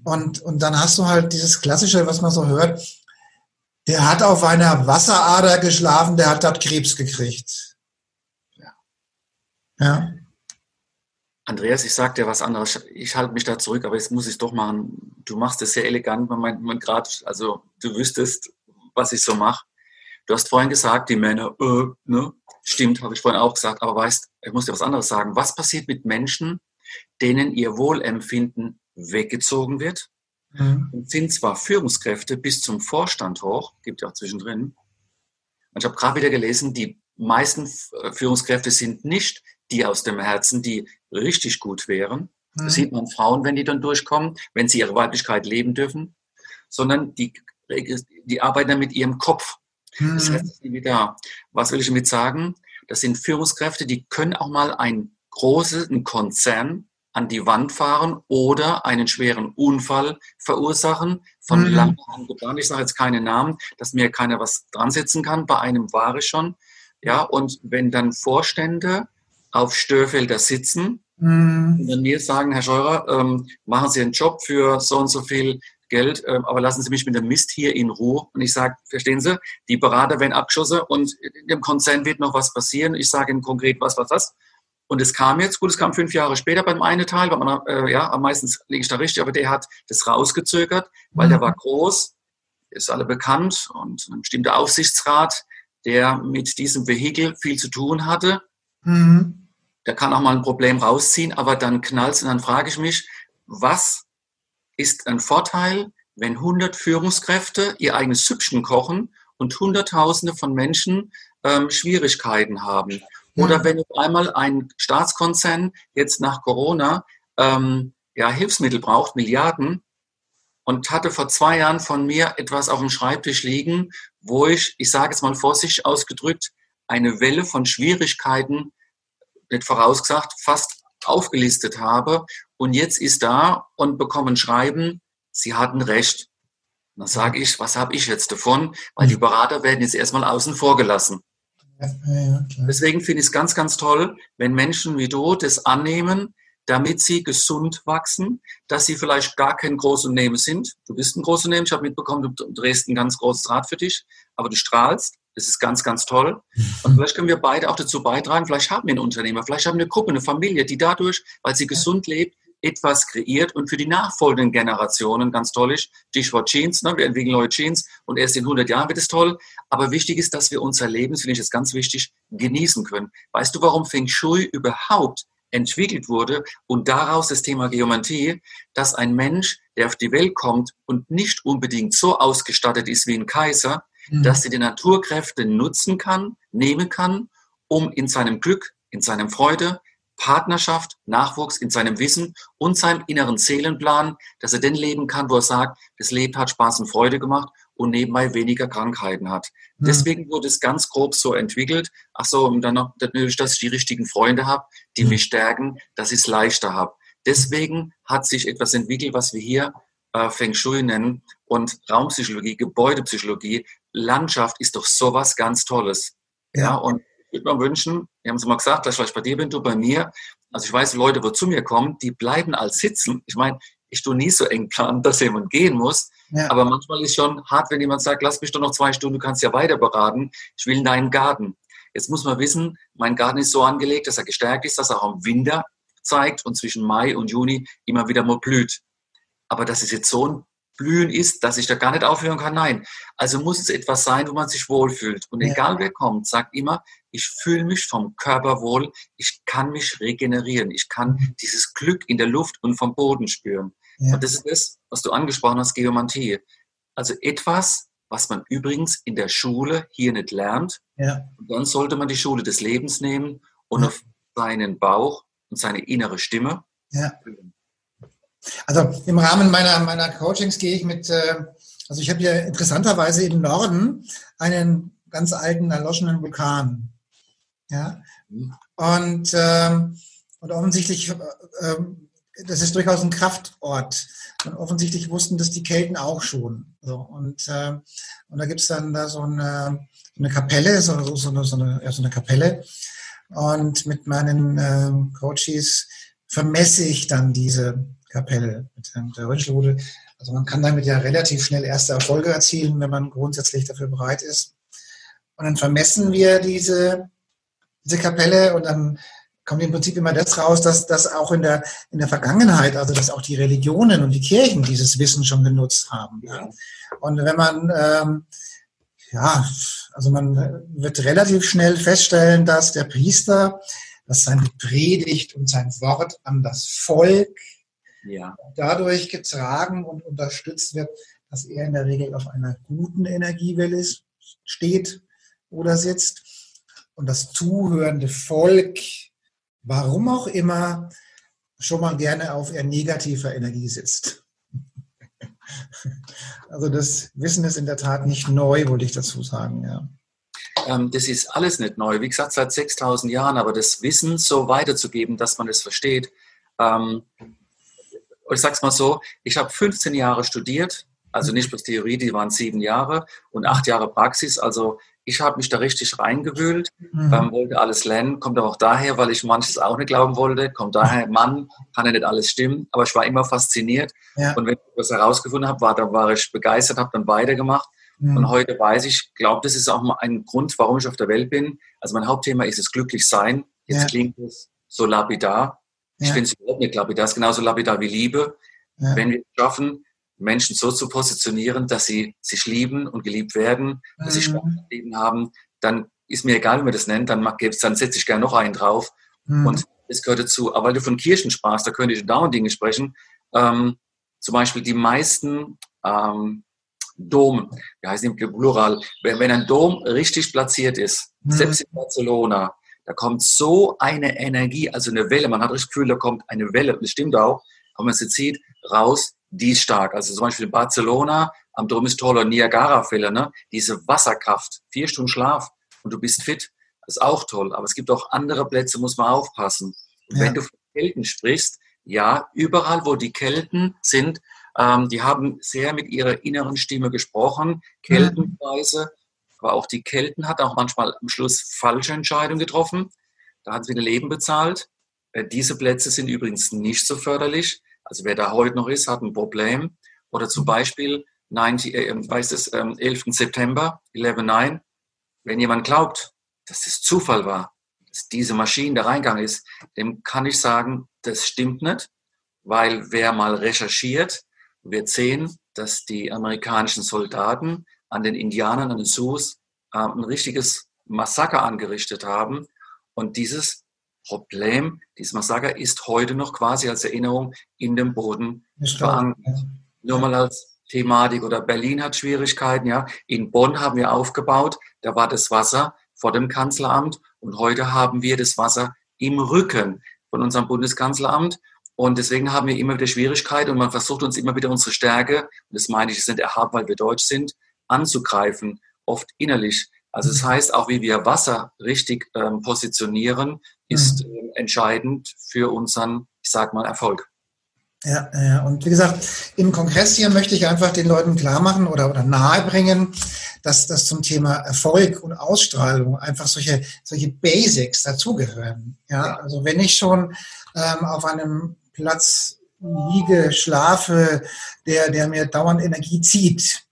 Und, und dann hast du halt dieses Klassische, was man so hört, der hat auf einer Wasserader geschlafen, der hat dort Krebs gekriegt. Ja.
ja. Andreas, ich sag dir was anderes. Ich halte mich da zurück, aber jetzt muss ich es doch machen. Du machst es sehr elegant. Man meint, man gerade, also du wüsstest, was ich so mache. Du hast vorhin gesagt, die Männer, äh, ne? Stimmt, habe ich vorhin auch gesagt. Aber weißt, ich muss dir was anderes sagen. Was passiert mit Menschen, denen ihr Wohlempfinden weggezogen wird? Mhm. Und sind zwar Führungskräfte bis zum Vorstand hoch, gibt ja auch zwischendrin. Und ich habe gerade wieder gelesen, die meisten Führungskräfte sind nicht die aus dem Herzen, die richtig gut wären. Mhm. Das sieht man Frauen, wenn die dann durchkommen, wenn sie ihre Weiblichkeit leben dürfen, sondern die, die arbeiten dann mit ihrem Kopf. Mhm. Das heißt, wieder, was will ich damit sagen? Das sind Führungskräfte, die können auch mal ein großen Konzern an die Wand fahren oder einen schweren Unfall verursachen, von mhm. lang an geplant. Ich sage jetzt keine Namen, dass mir keiner was dran setzen kann. Bei einem war ich schon. Ja, und wenn dann Vorstände auf Störfelder sitzen mhm. und dann mir sagen, Herr Scheurer, ähm, machen Sie einen Job für so und so viel Geld, ähm, aber lassen Sie mich mit dem Mist hier in Ruhe. Und ich sage, verstehen Sie, die Berater werden abgeschossen und im Konzern wird noch was passieren. Ich sage Ihnen konkret, was, was, was. Und es kam jetzt, gut, es kam fünf Jahre später beim einen Teil, weil man, äh, ja, am meisten liege ich da richtig, aber der hat das rausgezögert, weil mhm. der war groß, ist alle bekannt und ein bestimmter Aufsichtsrat, der mit diesem Vehikel viel zu tun hatte. Mhm. Der kann auch mal ein Problem rausziehen, aber dann knallt und dann frage ich mich, was ist ein Vorteil, wenn 100 Führungskräfte ihr eigenes Süppchen kochen und Hunderttausende von Menschen ähm, Schwierigkeiten haben? Oder wenn auf einmal ein Staatskonzern jetzt nach Corona ähm, ja, Hilfsmittel braucht, Milliarden, und hatte vor zwei Jahren von mir etwas auf dem Schreibtisch liegen, wo ich, ich sage jetzt mal vorsichtig ausgedrückt, eine Welle von Schwierigkeiten, nicht vorausgesagt, fast aufgelistet habe. Und jetzt ist da und bekommen Schreiben, Sie hatten recht. dann sage ich, was habe ich jetzt davon? Weil die Berater werden jetzt erstmal außen vor gelassen. Ja, ja, Deswegen finde ich es ganz, ganz toll, wenn Menschen wie du das annehmen, damit sie gesund wachsen, dass sie vielleicht gar kein Großunternehmen sind. Du bist ein Großunternehmen, ich habe mitbekommen, du drehst ein ganz großes Rad für dich, aber du strahlst. Das ist ganz, ganz toll. Und mhm. vielleicht können wir beide auch dazu beitragen, vielleicht haben wir einen Unternehmer, vielleicht haben wir eine Gruppe, eine Familie, die dadurch, weil sie gesund lebt, etwas kreiert und für die nachfolgenden Generationen ganz toll ist. Stichwort Jeans, ne? wir entwickeln neue Jeans und erst in 100 Jahren wird es toll. Aber wichtig ist, dass wir unser Leben, finde ich jetzt ganz wichtig, genießen können. Weißt du, warum Feng Shui überhaupt entwickelt wurde und daraus das Thema Geomantie, dass ein Mensch, der auf die Welt kommt und nicht unbedingt so ausgestattet ist wie ein Kaiser, mhm. dass er die Naturkräfte nutzen kann, nehmen kann, um in seinem Glück, in seinem Freude, Partnerschaft, Nachwuchs in seinem Wissen und seinem inneren Seelenplan, dass er denn leben kann, wo er sagt, das Leben hat Spaß und Freude gemacht und nebenbei weniger Krankheiten hat. Mhm. Deswegen wurde es ganz grob so entwickelt. Ach so, und dann noch natürlich, dass ich die richtigen Freunde habe, die mhm. mich stärken, dass ich es leichter habe. Deswegen hat sich etwas entwickelt, was wir hier äh, Feng Shui nennen und Raumpsychologie, Gebäudepsychologie. Landschaft ist doch sowas ganz Tolles. Ja, ja und ich würde mir wünschen, wir haben es mal gesagt, dass ich bei dir bin, du bei mir. Also ich weiß, Leute, wo zu mir kommen, die bleiben als sitzen. Ich meine, ich tue nie so eng planen, dass jemand gehen muss. Ja. Aber manchmal ist schon hart, wenn jemand sagt, lass mich doch noch zwei Stunden, du kannst ja weiter beraten. Ich will in deinen Garten. Jetzt muss man wissen, mein Garten ist so angelegt, dass er gestärkt ist, dass er auch im Winter zeigt und zwischen Mai und Juni immer wieder mal blüht. Aber das ist jetzt so ein Blühen ist, dass ich da gar nicht aufhören kann. Nein. Also muss es etwas sein, wo man sich wohlfühlt. Und egal wer kommt, sagt immer, ich fühle mich vom Körper wohl, ich kann mich regenerieren, ich kann mhm. dieses Glück in der Luft und vom Boden spüren. Ja. Und das ist das, was du angesprochen hast, Geomantie. Also etwas, was man übrigens in der Schule hier nicht lernt. Ja. Und dann sollte man die Schule des Lebens nehmen und ja. auf seinen Bauch und seine innere Stimme ja.
Also im Rahmen meiner, meiner Coachings gehe ich mit, äh, also ich habe hier interessanterweise im Norden einen ganz alten, erloschenen Vulkan. Ja. Und, ähm, und offensichtlich, äh, ähm, das ist durchaus ein Kraftort. Und offensichtlich wussten das die Kelten auch schon. Und, äh, und da gibt's dann da so eine, eine Kapelle, so, so, eine, so, eine, ja, so eine Kapelle. Und mit meinen äh, Coaches vermesse ich dann diese Kapelle mit der Röntgenrute. Also man kann damit ja relativ schnell erste Erfolge erzielen, wenn man grundsätzlich dafür bereit ist. Und dann vermessen wir diese, diese Kapelle und dann kommt im Prinzip immer das raus, dass das auch in der, in der Vergangenheit, also dass auch die Religionen und die Kirchen dieses Wissen schon genutzt haben. Ja. Und wenn man, ähm, ja, also man wird relativ schnell feststellen, dass der Priester, dass seine Predigt und sein Wort an das Volk ja. dadurch getragen und unterstützt wird, dass er in der Regel auf einer guten Energiewelle steht oder sitzt und das zuhörende Volk, warum auch immer, schon mal gerne auf eher negativer Energie sitzt. Also das Wissen ist in der Tat nicht neu, wollte ich dazu sagen. Ja.
Ähm, das ist alles nicht neu. Wie gesagt, seit 6000 Jahren, aber das Wissen so weiterzugeben, dass man es versteht, ähm, ich sag's mal so, ich habe 15 Jahre studiert, also nicht bloß Theorie, die waren sieben Jahre und acht Jahre Praxis. Also ich habe mich da richtig reingewühlt, mhm. ähm, wollte alles lernen, kommt aber auch daher, weil ich manches auch nicht glauben wollte, kommt daher, Mann, kann ja nicht alles stimmen, aber ich war immer fasziniert ja. und wenn ich was herausgefunden habe, war, dann war ich begeistert, habe dann weitergemacht mhm. und heute weiß ich, glaube, das ist auch mal ein Grund, warum ich auf der Welt bin. Also mein Hauptthema ist es glücklich sein. Jetzt ja. klingt es so lapidar, ich ja. finde es überhaupt nicht lapidar. Das ist genauso lapidar wie Liebe. Ja. Wenn wir es schaffen, Menschen so zu positionieren, dass sie sich lieben und geliebt werden, dass mhm. sie Spaß im Leben haben, dann ist mir egal, wie man das nennt, dann, dann setze ich gerne noch einen drauf. Mhm. Und das gehört dazu. Aber weil du von Kirchen sprachst, da könnte ich dauernd Dinge sprechen. Ähm, zum Beispiel die meisten ähm, Dom, wie heißt die Plural, wenn, wenn ein Dom richtig platziert ist, mhm. selbst in Barcelona, da kommt so eine Energie, also eine Welle. Man hat das Gefühl, da kommt eine Welle. Das stimmt auch. Aber man sieht raus, die ist stark. Also zum Beispiel in Barcelona, am Dom ist toller Niagara-Fälle, ne? Diese Wasserkraft, vier Stunden Schlaf und du bist fit. Das ist auch toll. Aber es gibt auch andere Plätze, muss man aufpassen. Und ja. wenn du von Kelten sprichst, ja, überall, wo die Kelten sind, Ähm, die haben sehr mit ihrer inneren Stimme gesprochen, Keltenweise. Aber auch die Kelten hat auch manchmal am Schluss falsche Entscheidungen getroffen. Da hat sie ein Leben bezahlt. Äh, diese Plätze sind übrigens nicht so förderlich. Also wer da heute noch ist, hat ein Problem. Oder zum Beispiel 90, äh, weiß es, ähm, 11. September, 11.9. Wenn jemand glaubt, dass es Zufall war, dass diese Maschine da reingegangen ist, dem kann ich sagen, das stimmt nicht, weil wer mal recherchiert, wird sehen, dass die amerikanischen Soldaten an den Indianern, an den Sioux, äh, ein richtiges Massaker angerichtet haben. Und dieses Problem, dieses Massaker ist heute noch quasi als Erinnerung in dem Boden verankert. Nur mal als Thematik oder Berlin hat Schwierigkeiten, ja. In Bonn haben wir aufgebaut, da war das Wasser vor dem Kanzleramt und heute haben wir das Wasser im Rücken von unserem Bundeskanzleramt und deswegen haben wir immer wieder Schwierigkeiten und man versucht uns immer wieder unsere Stärke, und das meine ich, sind erhaben, weil wir deutsch sind, anzugreifen, oft innerlich. Also das mhm. heißt, auch wie wir Wasser richtig ähm, positionieren, ist mhm. äh, entscheidend für unseren, ich sag mal, Erfolg.
Ja, ja, und wie gesagt, im Kongress hier möchte ich einfach den Leuten klar machen oder, oder nahebringen, dass das zum Thema Erfolg und Ausstrahlung einfach solche, solche Basics dazugehören. Ja, also wenn ich schon ähm, auf einem Platz liege, schlafe, der, der mir dauernd Energie zieht,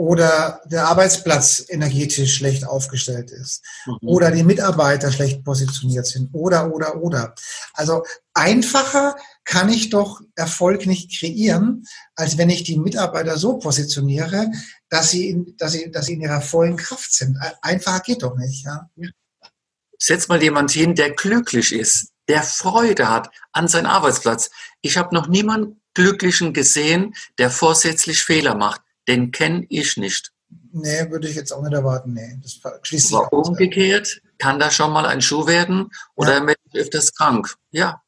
oder der Arbeitsplatz energetisch schlecht aufgestellt ist mhm. oder die Mitarbeiter schlecht positioniert sind oder, oder, oder. Also einfacher kann ich doch Erfolg nicht kreieren, als wenn ich die Mitarbeiter so positioniere, dass sie in, dass sie, dass sie in ihrer vollen Kraft sind. Einfacher geht doch nicht. Ja?
Setz mal jemand hin, der glücklich ist, der Freude hat an seinem Arbeitsplatz. Ich habe noch niemanden Glücklichen gesehen, der vorsätzlich Fehler macht den kenne ich nicht.
Nee, würde ich jetzt auch nicht erwarten. Nee, das
schließt sich Aber umgekehrt kann da schon mal ein Schuh werden oder ja. Mensch öfters krank. Ja.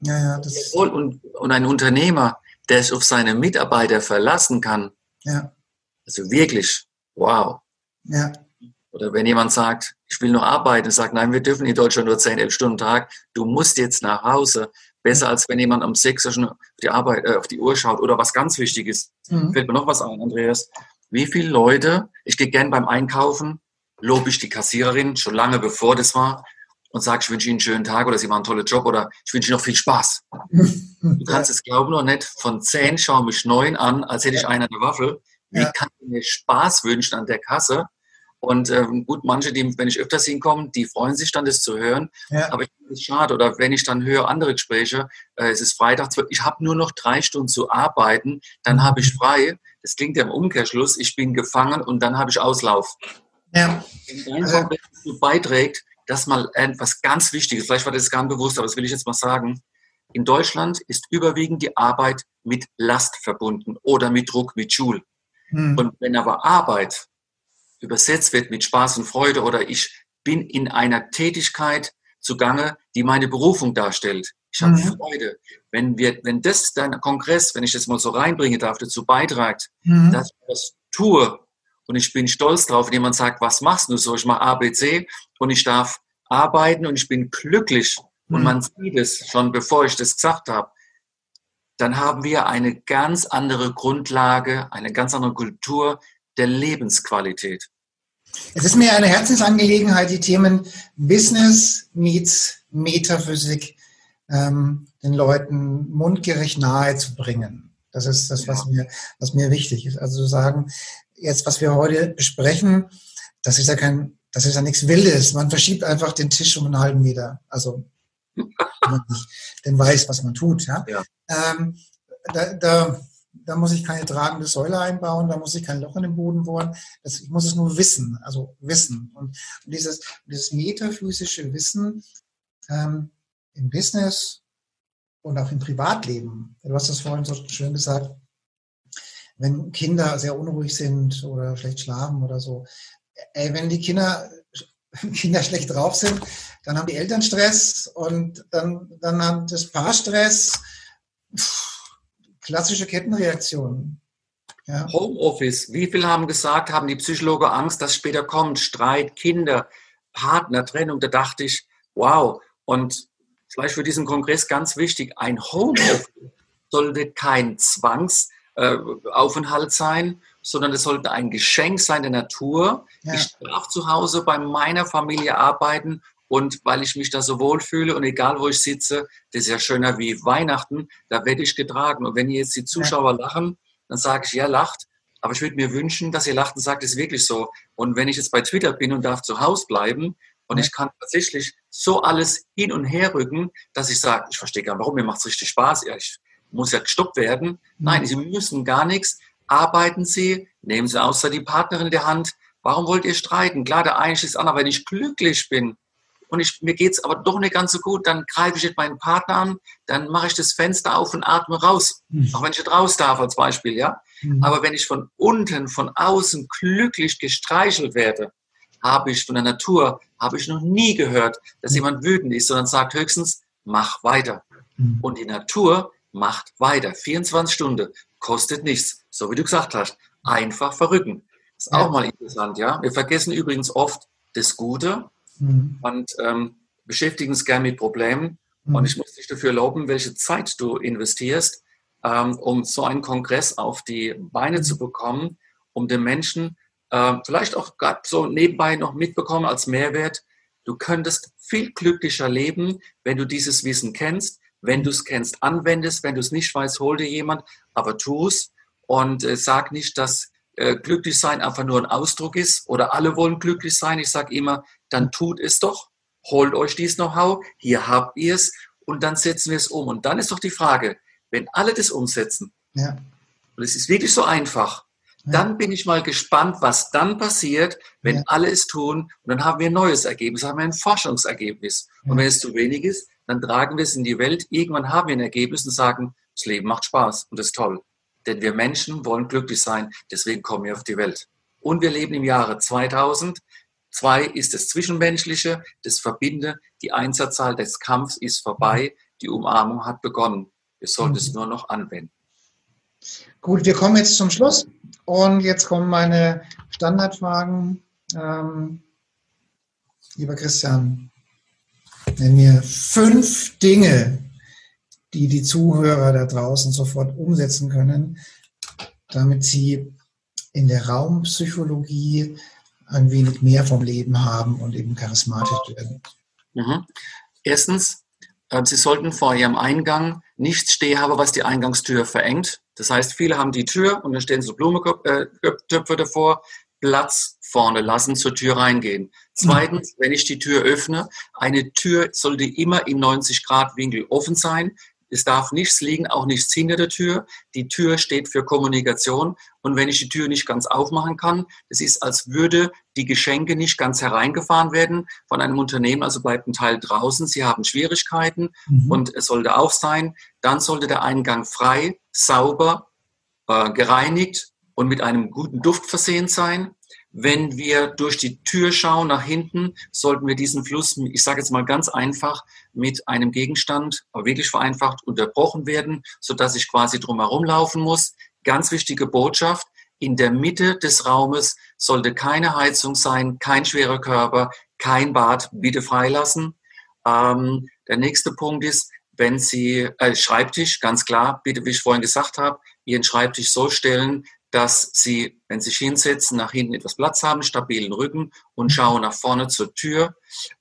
Ja, ja, das
und, und ein Unternehmer, der sich auf seine Mitarbeiter verlassen kann.
Ja.
Also wirklich, wow.
Ja.
Oder wenn jemand sagt, ich will nur arbeiten, sagt, nein, wir dürfen in Deutschland nur 10, 11 Stunden Tag, du musst jetzt nach Hause. Besser als wenn jemand um sechs Uhr schon auf die, Arbeit, äh, auf die Uhr schaut. Oder was ganz wichtig ist, mhm. fällt mir noch was ein, Andreas. Wie viele Leute, ich gehe gern beim Einkaufen, lobe ich die Kassiererin schon lange bevor das war und sage, ich wünsche Ihnen einen schönen Tag oder Sie machen einen tollen Job oder ich wünsche Ihnen noch viel Spaß. Du kannst es glauben oder nicht, von zehn schauen mich neun an, als hätte ich einer eine Waffel. Wie ja. kann ich mir Spaß wünschen an der Kasse? Und ähm, gut, manche, die, wenn ich öfters hinkomme, die freuen sich dann, das zu hören. Ja. Aber ich finde es schade. Oder wenn ich dann höre andere Gespräche, äh, es ist Freitag, ich habe nur noch drei Stunden zu arbeiten, dann mhm. habe ich frei. Das klingt ja im Umkehrschluss, ich bin gefangen und dann habe ich Auslauf.
Ja.
Wenn dein also, dazu beiträgt, dass mal etwas ganz Wichtiges, vielleicht war das gar nicht bewusst, aber das will ich jetzt mal sagen. In Deutschland ist überwiegend die Arbeit mit Last verbunden oder mit Druck, mit Schul. Mhm. Und wenn aber Arbeit übersetzt wird mit Spaß und Freude oder ich bin in einer Tätigkeit zugange, die meine Berufung darstellt. Ich habe mhm. Freude. Wenn wir, wenn das dein Kongress, wenn ich das mal so reinbringen darf, dazu beiträgt, mhm. dass ich das tue und ich bin stolz drauf, wenn jemand sagt, was machst du so? Ich mache ABC und ich darf arbeiten und ich bin glücklich mhm. und man sieht es schon, bevor ich das gesagt habe, dann haben wir eine ganz andere Grundlage, eine ganz andere Kultur, der Lebensqualität.
Es ist mir eine Herzensangelegenheit, die Themen Business meets Metaphysik ähm, den Leuten mundgerecht nahe zu bringen. Das ist das, was, ja. mir, was mir wichtig ist. Also zu sagen, jetzt, was wir heute besprechen, das ist ja kein, das ist ja nichts Wildes. Man verschiebt einfach den Tisch um einen halben Meter. Also, wenn man nicht denn weiß, was man tut. Ja? ja. Ähm, da, da da muss ich keine tragende Säule einbauen, da muss ich kein Loch in den Boden bohren. Das, ich muss es nur wissen, also wissen. Und, und dieses, dieses metaphysische Wissen ähm, im Business und auch im Privatleben, du hast das vorhin so schön gesagt, wenn Kinder sehr unruhig sind oder schlecht schlafen oder so, ey, wenn die Kinder, Kinder schlecht drauf sind, dann haben die Eltern Stress und dann, dann hat das Paar Stress. Puh, klassische Kettenreaktion.
Ja. Homeoffice. Wie viele haben gesagt, haben die Psychologen Angst, dass später kommt? Streit, Kinder, Partner, Trennung. Da dachte ich, wow. Und vielleicht für diesen Kongress ganz wichtig, ein Homeoffice sollte kein Zwangsaufenthalt äh, sein, sondern es sollte ein Geschenk sein der Natur. Ja. Ich darf zu Hause bei meiner Familie arbeiten und weil ich mich da so wohlfühle und egal wo ich sitze, das ist ja schöner wie Weihnachten, da werde ich getragen. Und wenn jetzt die Zuschauer lachen, dann sage ich, ja, lacht. Aber ich würde mir wünschen, dass ihr lacht und sagt, es ist wirklich so. Und wenn ich jetzt bei Twitter bin und darf zu Hause bleiben und ich kann tatsächlich so alles hin und her rücken, dass ich sage, ich verstehe gar nicht, warum, mir macht es richtig Spaß. Ja, ich muss ja gestoppt werden. Mhm. Nein, sie müssen gar nichts. Arbeiten Sie, nehmen Sie außer die Partnerin in der Hand. Warum wollt ihr streiten? Klar, der eine ist an, wenn ich glücklich bin und ich, mir geht es aber doch nicht ganz so gut, dann greife ich jetzt meinen Partner an, dann mache ich das Fenster auf und atme raus. Mhm. Auch wenn ich nicht raus darf als Beispiel, ja. Mhm. Aber wenn ich von unten, von außen glücklich gestreichelt werde, habe ich von der Natur, habe ich noch nie gehört, dass mhm. jemand wütend ist, sondern sagt höchstens, mach weiter. Mhm. Und die Natur macht weiter. 24 Stunden, kostet nichts. So wie du gesagt hast, einfach verrücken. Das ist ja. auch mal interessant, ja. Wir vergessen übrigens oft das Gute mhm. und ähm, beschäftigen uns gern mit Problemen. Mhm. Und ich muss dich dafür loben, welche Zeit du investierst, ähm, um so einen Kongress auf die Beine zu bekommen, um den Menschen äh, vielleicht auch gerade so nebenbei noch mitbekommen als Mehrwert. Du könntest viel glücklicher leben, wenn du dieses Wissen kennst, wenn du es kennst, anwendest, wenn du es nicht weißt, hol dir jemand, aber tu es und äh, sag nicht, dass äh, glücklich sein einfach nur ein Ausdruck ist oder alle wollen glücklich sein. Ich sage immer, dann tut es doch, holt euch dies Know-how, hier habt ihr es und dann setzen wir es um. Und dann ist doch die Frage, wenn alle das umsetzen, ja. und es ist wirklich so einfach, ja. dann bin ich mal gespannt, was dann passiert, wenn ja. alle es tun. Und dann haben wir ein neues Ergebnis, haben wir ein Forschungsergebnis. Und wenn es zu wenig ist, dann tragen wir es in die Welt. Irgendwann haben wir ein Ergebnis und sagen, das Leben macht Spaß und das ist toll. Denn wir Menschen wollen glücklich sein, deswegen kommen wir auf die Welt. Und wir leben im Jahre 2000. Zwei ist das Zwischenmenschliche, das Verbinde, die Einsatzzahl des Kampfs ist vorbei, die Umarmung hat begonnen. Wir sollten es mhm. nur noch anwenden.
Gut, wir kommen jetzt zum Schluss und jetzt kommen meine Standardfragen. Ähm, lieber Christian, nenn mir fünf Dinge, die die Zuhörer da draußen sofort umsetzen können, damit sie in der Raumpsychologie ein wenig mehr vom Leben haben und eben charismatisch werden.
Mhm. Erstens, äh, Sie sollten vor Ihrem Eingang nichts stehen haben, was die Eingangstür verengt. Das heißt, viele haben die Tür und dann stehen so Blumentöpfe davor. Platz vorne lassen, zur Tür reingehen. Zweitens, wenn ich die Tür öffne, eine Tür sollte immer in 90 Grad Winkel offen sein. Es darf nichts liegen, auch nichts hinter der Tür. Die Tür steht für Kommunikation. Und wenn ich die Tür nicht ganz aufmachen kann, es ist, als würde die Geschenke nicht ganz hereingefahren werden von einem Unternehmen, also bleibt ein Teil draußen. Sie haben Schwierigkeiten mhm. und es sollte auch sein, dann sollte der Eingang frei, sauber, äh, gereinigt und mit einem guten Duft versehen sein. Wenn wir durch die Tür schauen nach hinten, sollten wir diesen Fluss, ich sage jetzt mal ganz einfach, mit einem Gegenstand, aber wirklich vereinfacht, unterbrochen werden, sodass ich quasi drumherum laufen muss. Ganz wichtige Botschaft. In der Mitte des Raumes sollte keine Heizung sein, kein schwerer Körper, kein Bad, bitte freilassen. Ähm, der nächste Punkt ist, wenn Sie, äh, Schreibtisch, ganz klar, bitte, wie ich vorhin gesagt habe, Ihren Schreibtisch so stellen, dass sie, wenn sie sich hinsetzen, nach hinten etwas Platz haben, stabilen Rücken und schauen nach vorne zur Tür.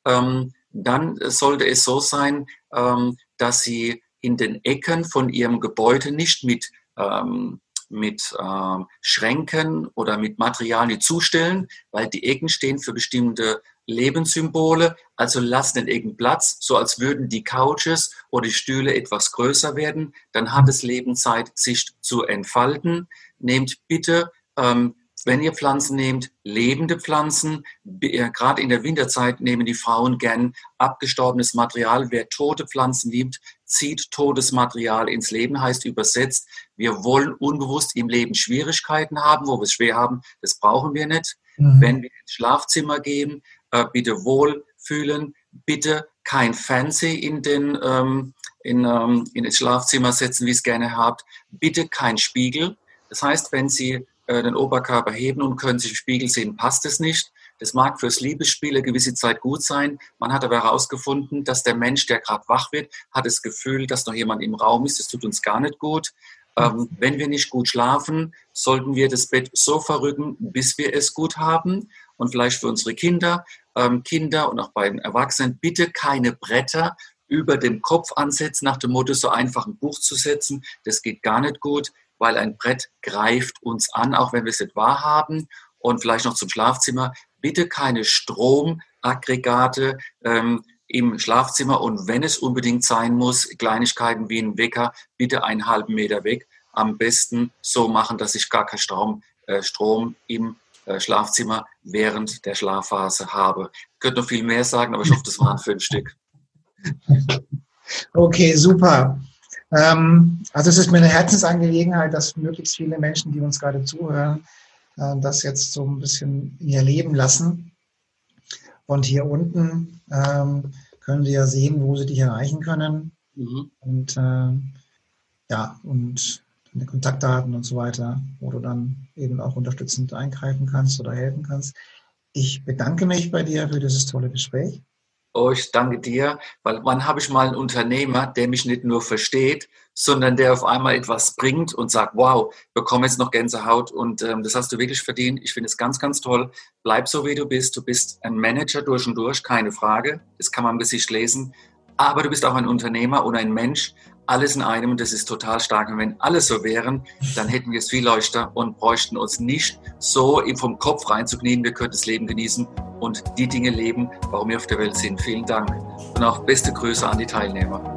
Ähm, dann sollte es so sein, ähm, dass sie in den Ecken von ihrem Gebäude nicht mit, ähm, mit ähm, Schränken oder mit Materialien zustellen, weil die Ecken stehen für bestimmte Lebenssymbole. Also lassen den Ecken Platz, so als würden die Couches oder die Stühle etwas größer werden. Dann hat es Leben Zeit, sich zu entfalten nehmt bitte, ähm, wenn ihr Pflanzen nehmt, lebende Pflanzen. Äh, Gerade in der Winterzeit nehmen die Frauen gern abgestorbenes Material. Wer tote Pflanzen liebt, zieht totes Material ins Leben, heißt übersetzt, wir wollen unbewusst im Leben Schwierigkeiten haben, wo wir es schwer haben. Das brauchen wir nicht. Mhm. Wenn wir ins Schlafzimmer gehen, äh, bitte wohlfühlen, bitte kein Fancy in den ähm, in, ähm, in das Schlafzimmer setzen, wie es gerne habt. Bitte kein Spiegel das heißt, wenn Sie äh, den Oberkörper heben und können sich im Spiegel sehen, passt es nicht. Das mag fürs Liebesspiel eine gewisse Zeit gut sein. Man hat aber herausgefunden, dass der Mensch, der gerade wach wird, hat das Gefühl, dass noch jemand im Raum ist. Das tut uns gar nicht gut. Ähm, wenn wir nicht gut schlafen, sollten wir das Bett so verrücken, bis wir es gut haben. Und vielleicht für unsere Kinder, ähm, Kinder und auch bei den Erwachsenen, bitte keine Bretter über dem Kopf ansetzen, nach dem Motto, so einfach ein Buch zu setzen. Das geht gar nicht gut, weil ein Brett greift uns an, auch wenn wir es nicht wahrhaben. Und vielleicht noch zum Schlafzimmer. Bitte keine Stromaggregate ähm, im Schlafzimmer und wenn es unbedingt sein muss, Kleinigkeiten wie ein Wecker, bitte einen halben Meter weg. Am besten so machen, dass ich gar keinen Strom, äh, Strom im äh, Schlafzimmer während der Schlafphase habe. Ich könnte noch viel mehr sagen, aber ich hoffe, das waren fünf Stück.
Okay, super. Ähm, also es ist mir eine Herzensangelegenheit, dass möglichst viele Menschen, die uns gerade zuhören, äh, das jetzt so ein bisschen in ihr Leben lassen. Und hier unten ähm, können Sie ja sehen, wo Sie dich erreichen können. Mhm. Und äh, ja, und deine Kontaktdaten und so weiter, wo du dann eben auch unterstützend eingreifen kannst oder helfen kannst. Ich bedanke mich bei dir für dieses tolle Gespräch.
Oh, ich danke dir, weil wann habe ich mal einen Unternehmer, der mich nicht nur versteht, sondern der auf einmal etwas bringt und sagt, wow, bekomme jetzt noch Gänsehaut und ähm, das hast du wirklich verdient. Ich finde es ganz, ganz toll. Bleib so, wie du bist. Du bist ein Manager durch und durch, keine Frage. Das kann man im Gesicht lesen. Aber du bist auch ein Unternehmer und ein Mensch alles in einem und das ist total stark. Und wenn alle so wären, dann hätten wir es viel leichter und bräuchten uns nicht so vom Kopf reinzuknien. Wir könnten das Leben genießen und die Dinge leben, warum wir auf der Welt sind. Vielen Dank und auch beste Grüße an die Teilnehmer.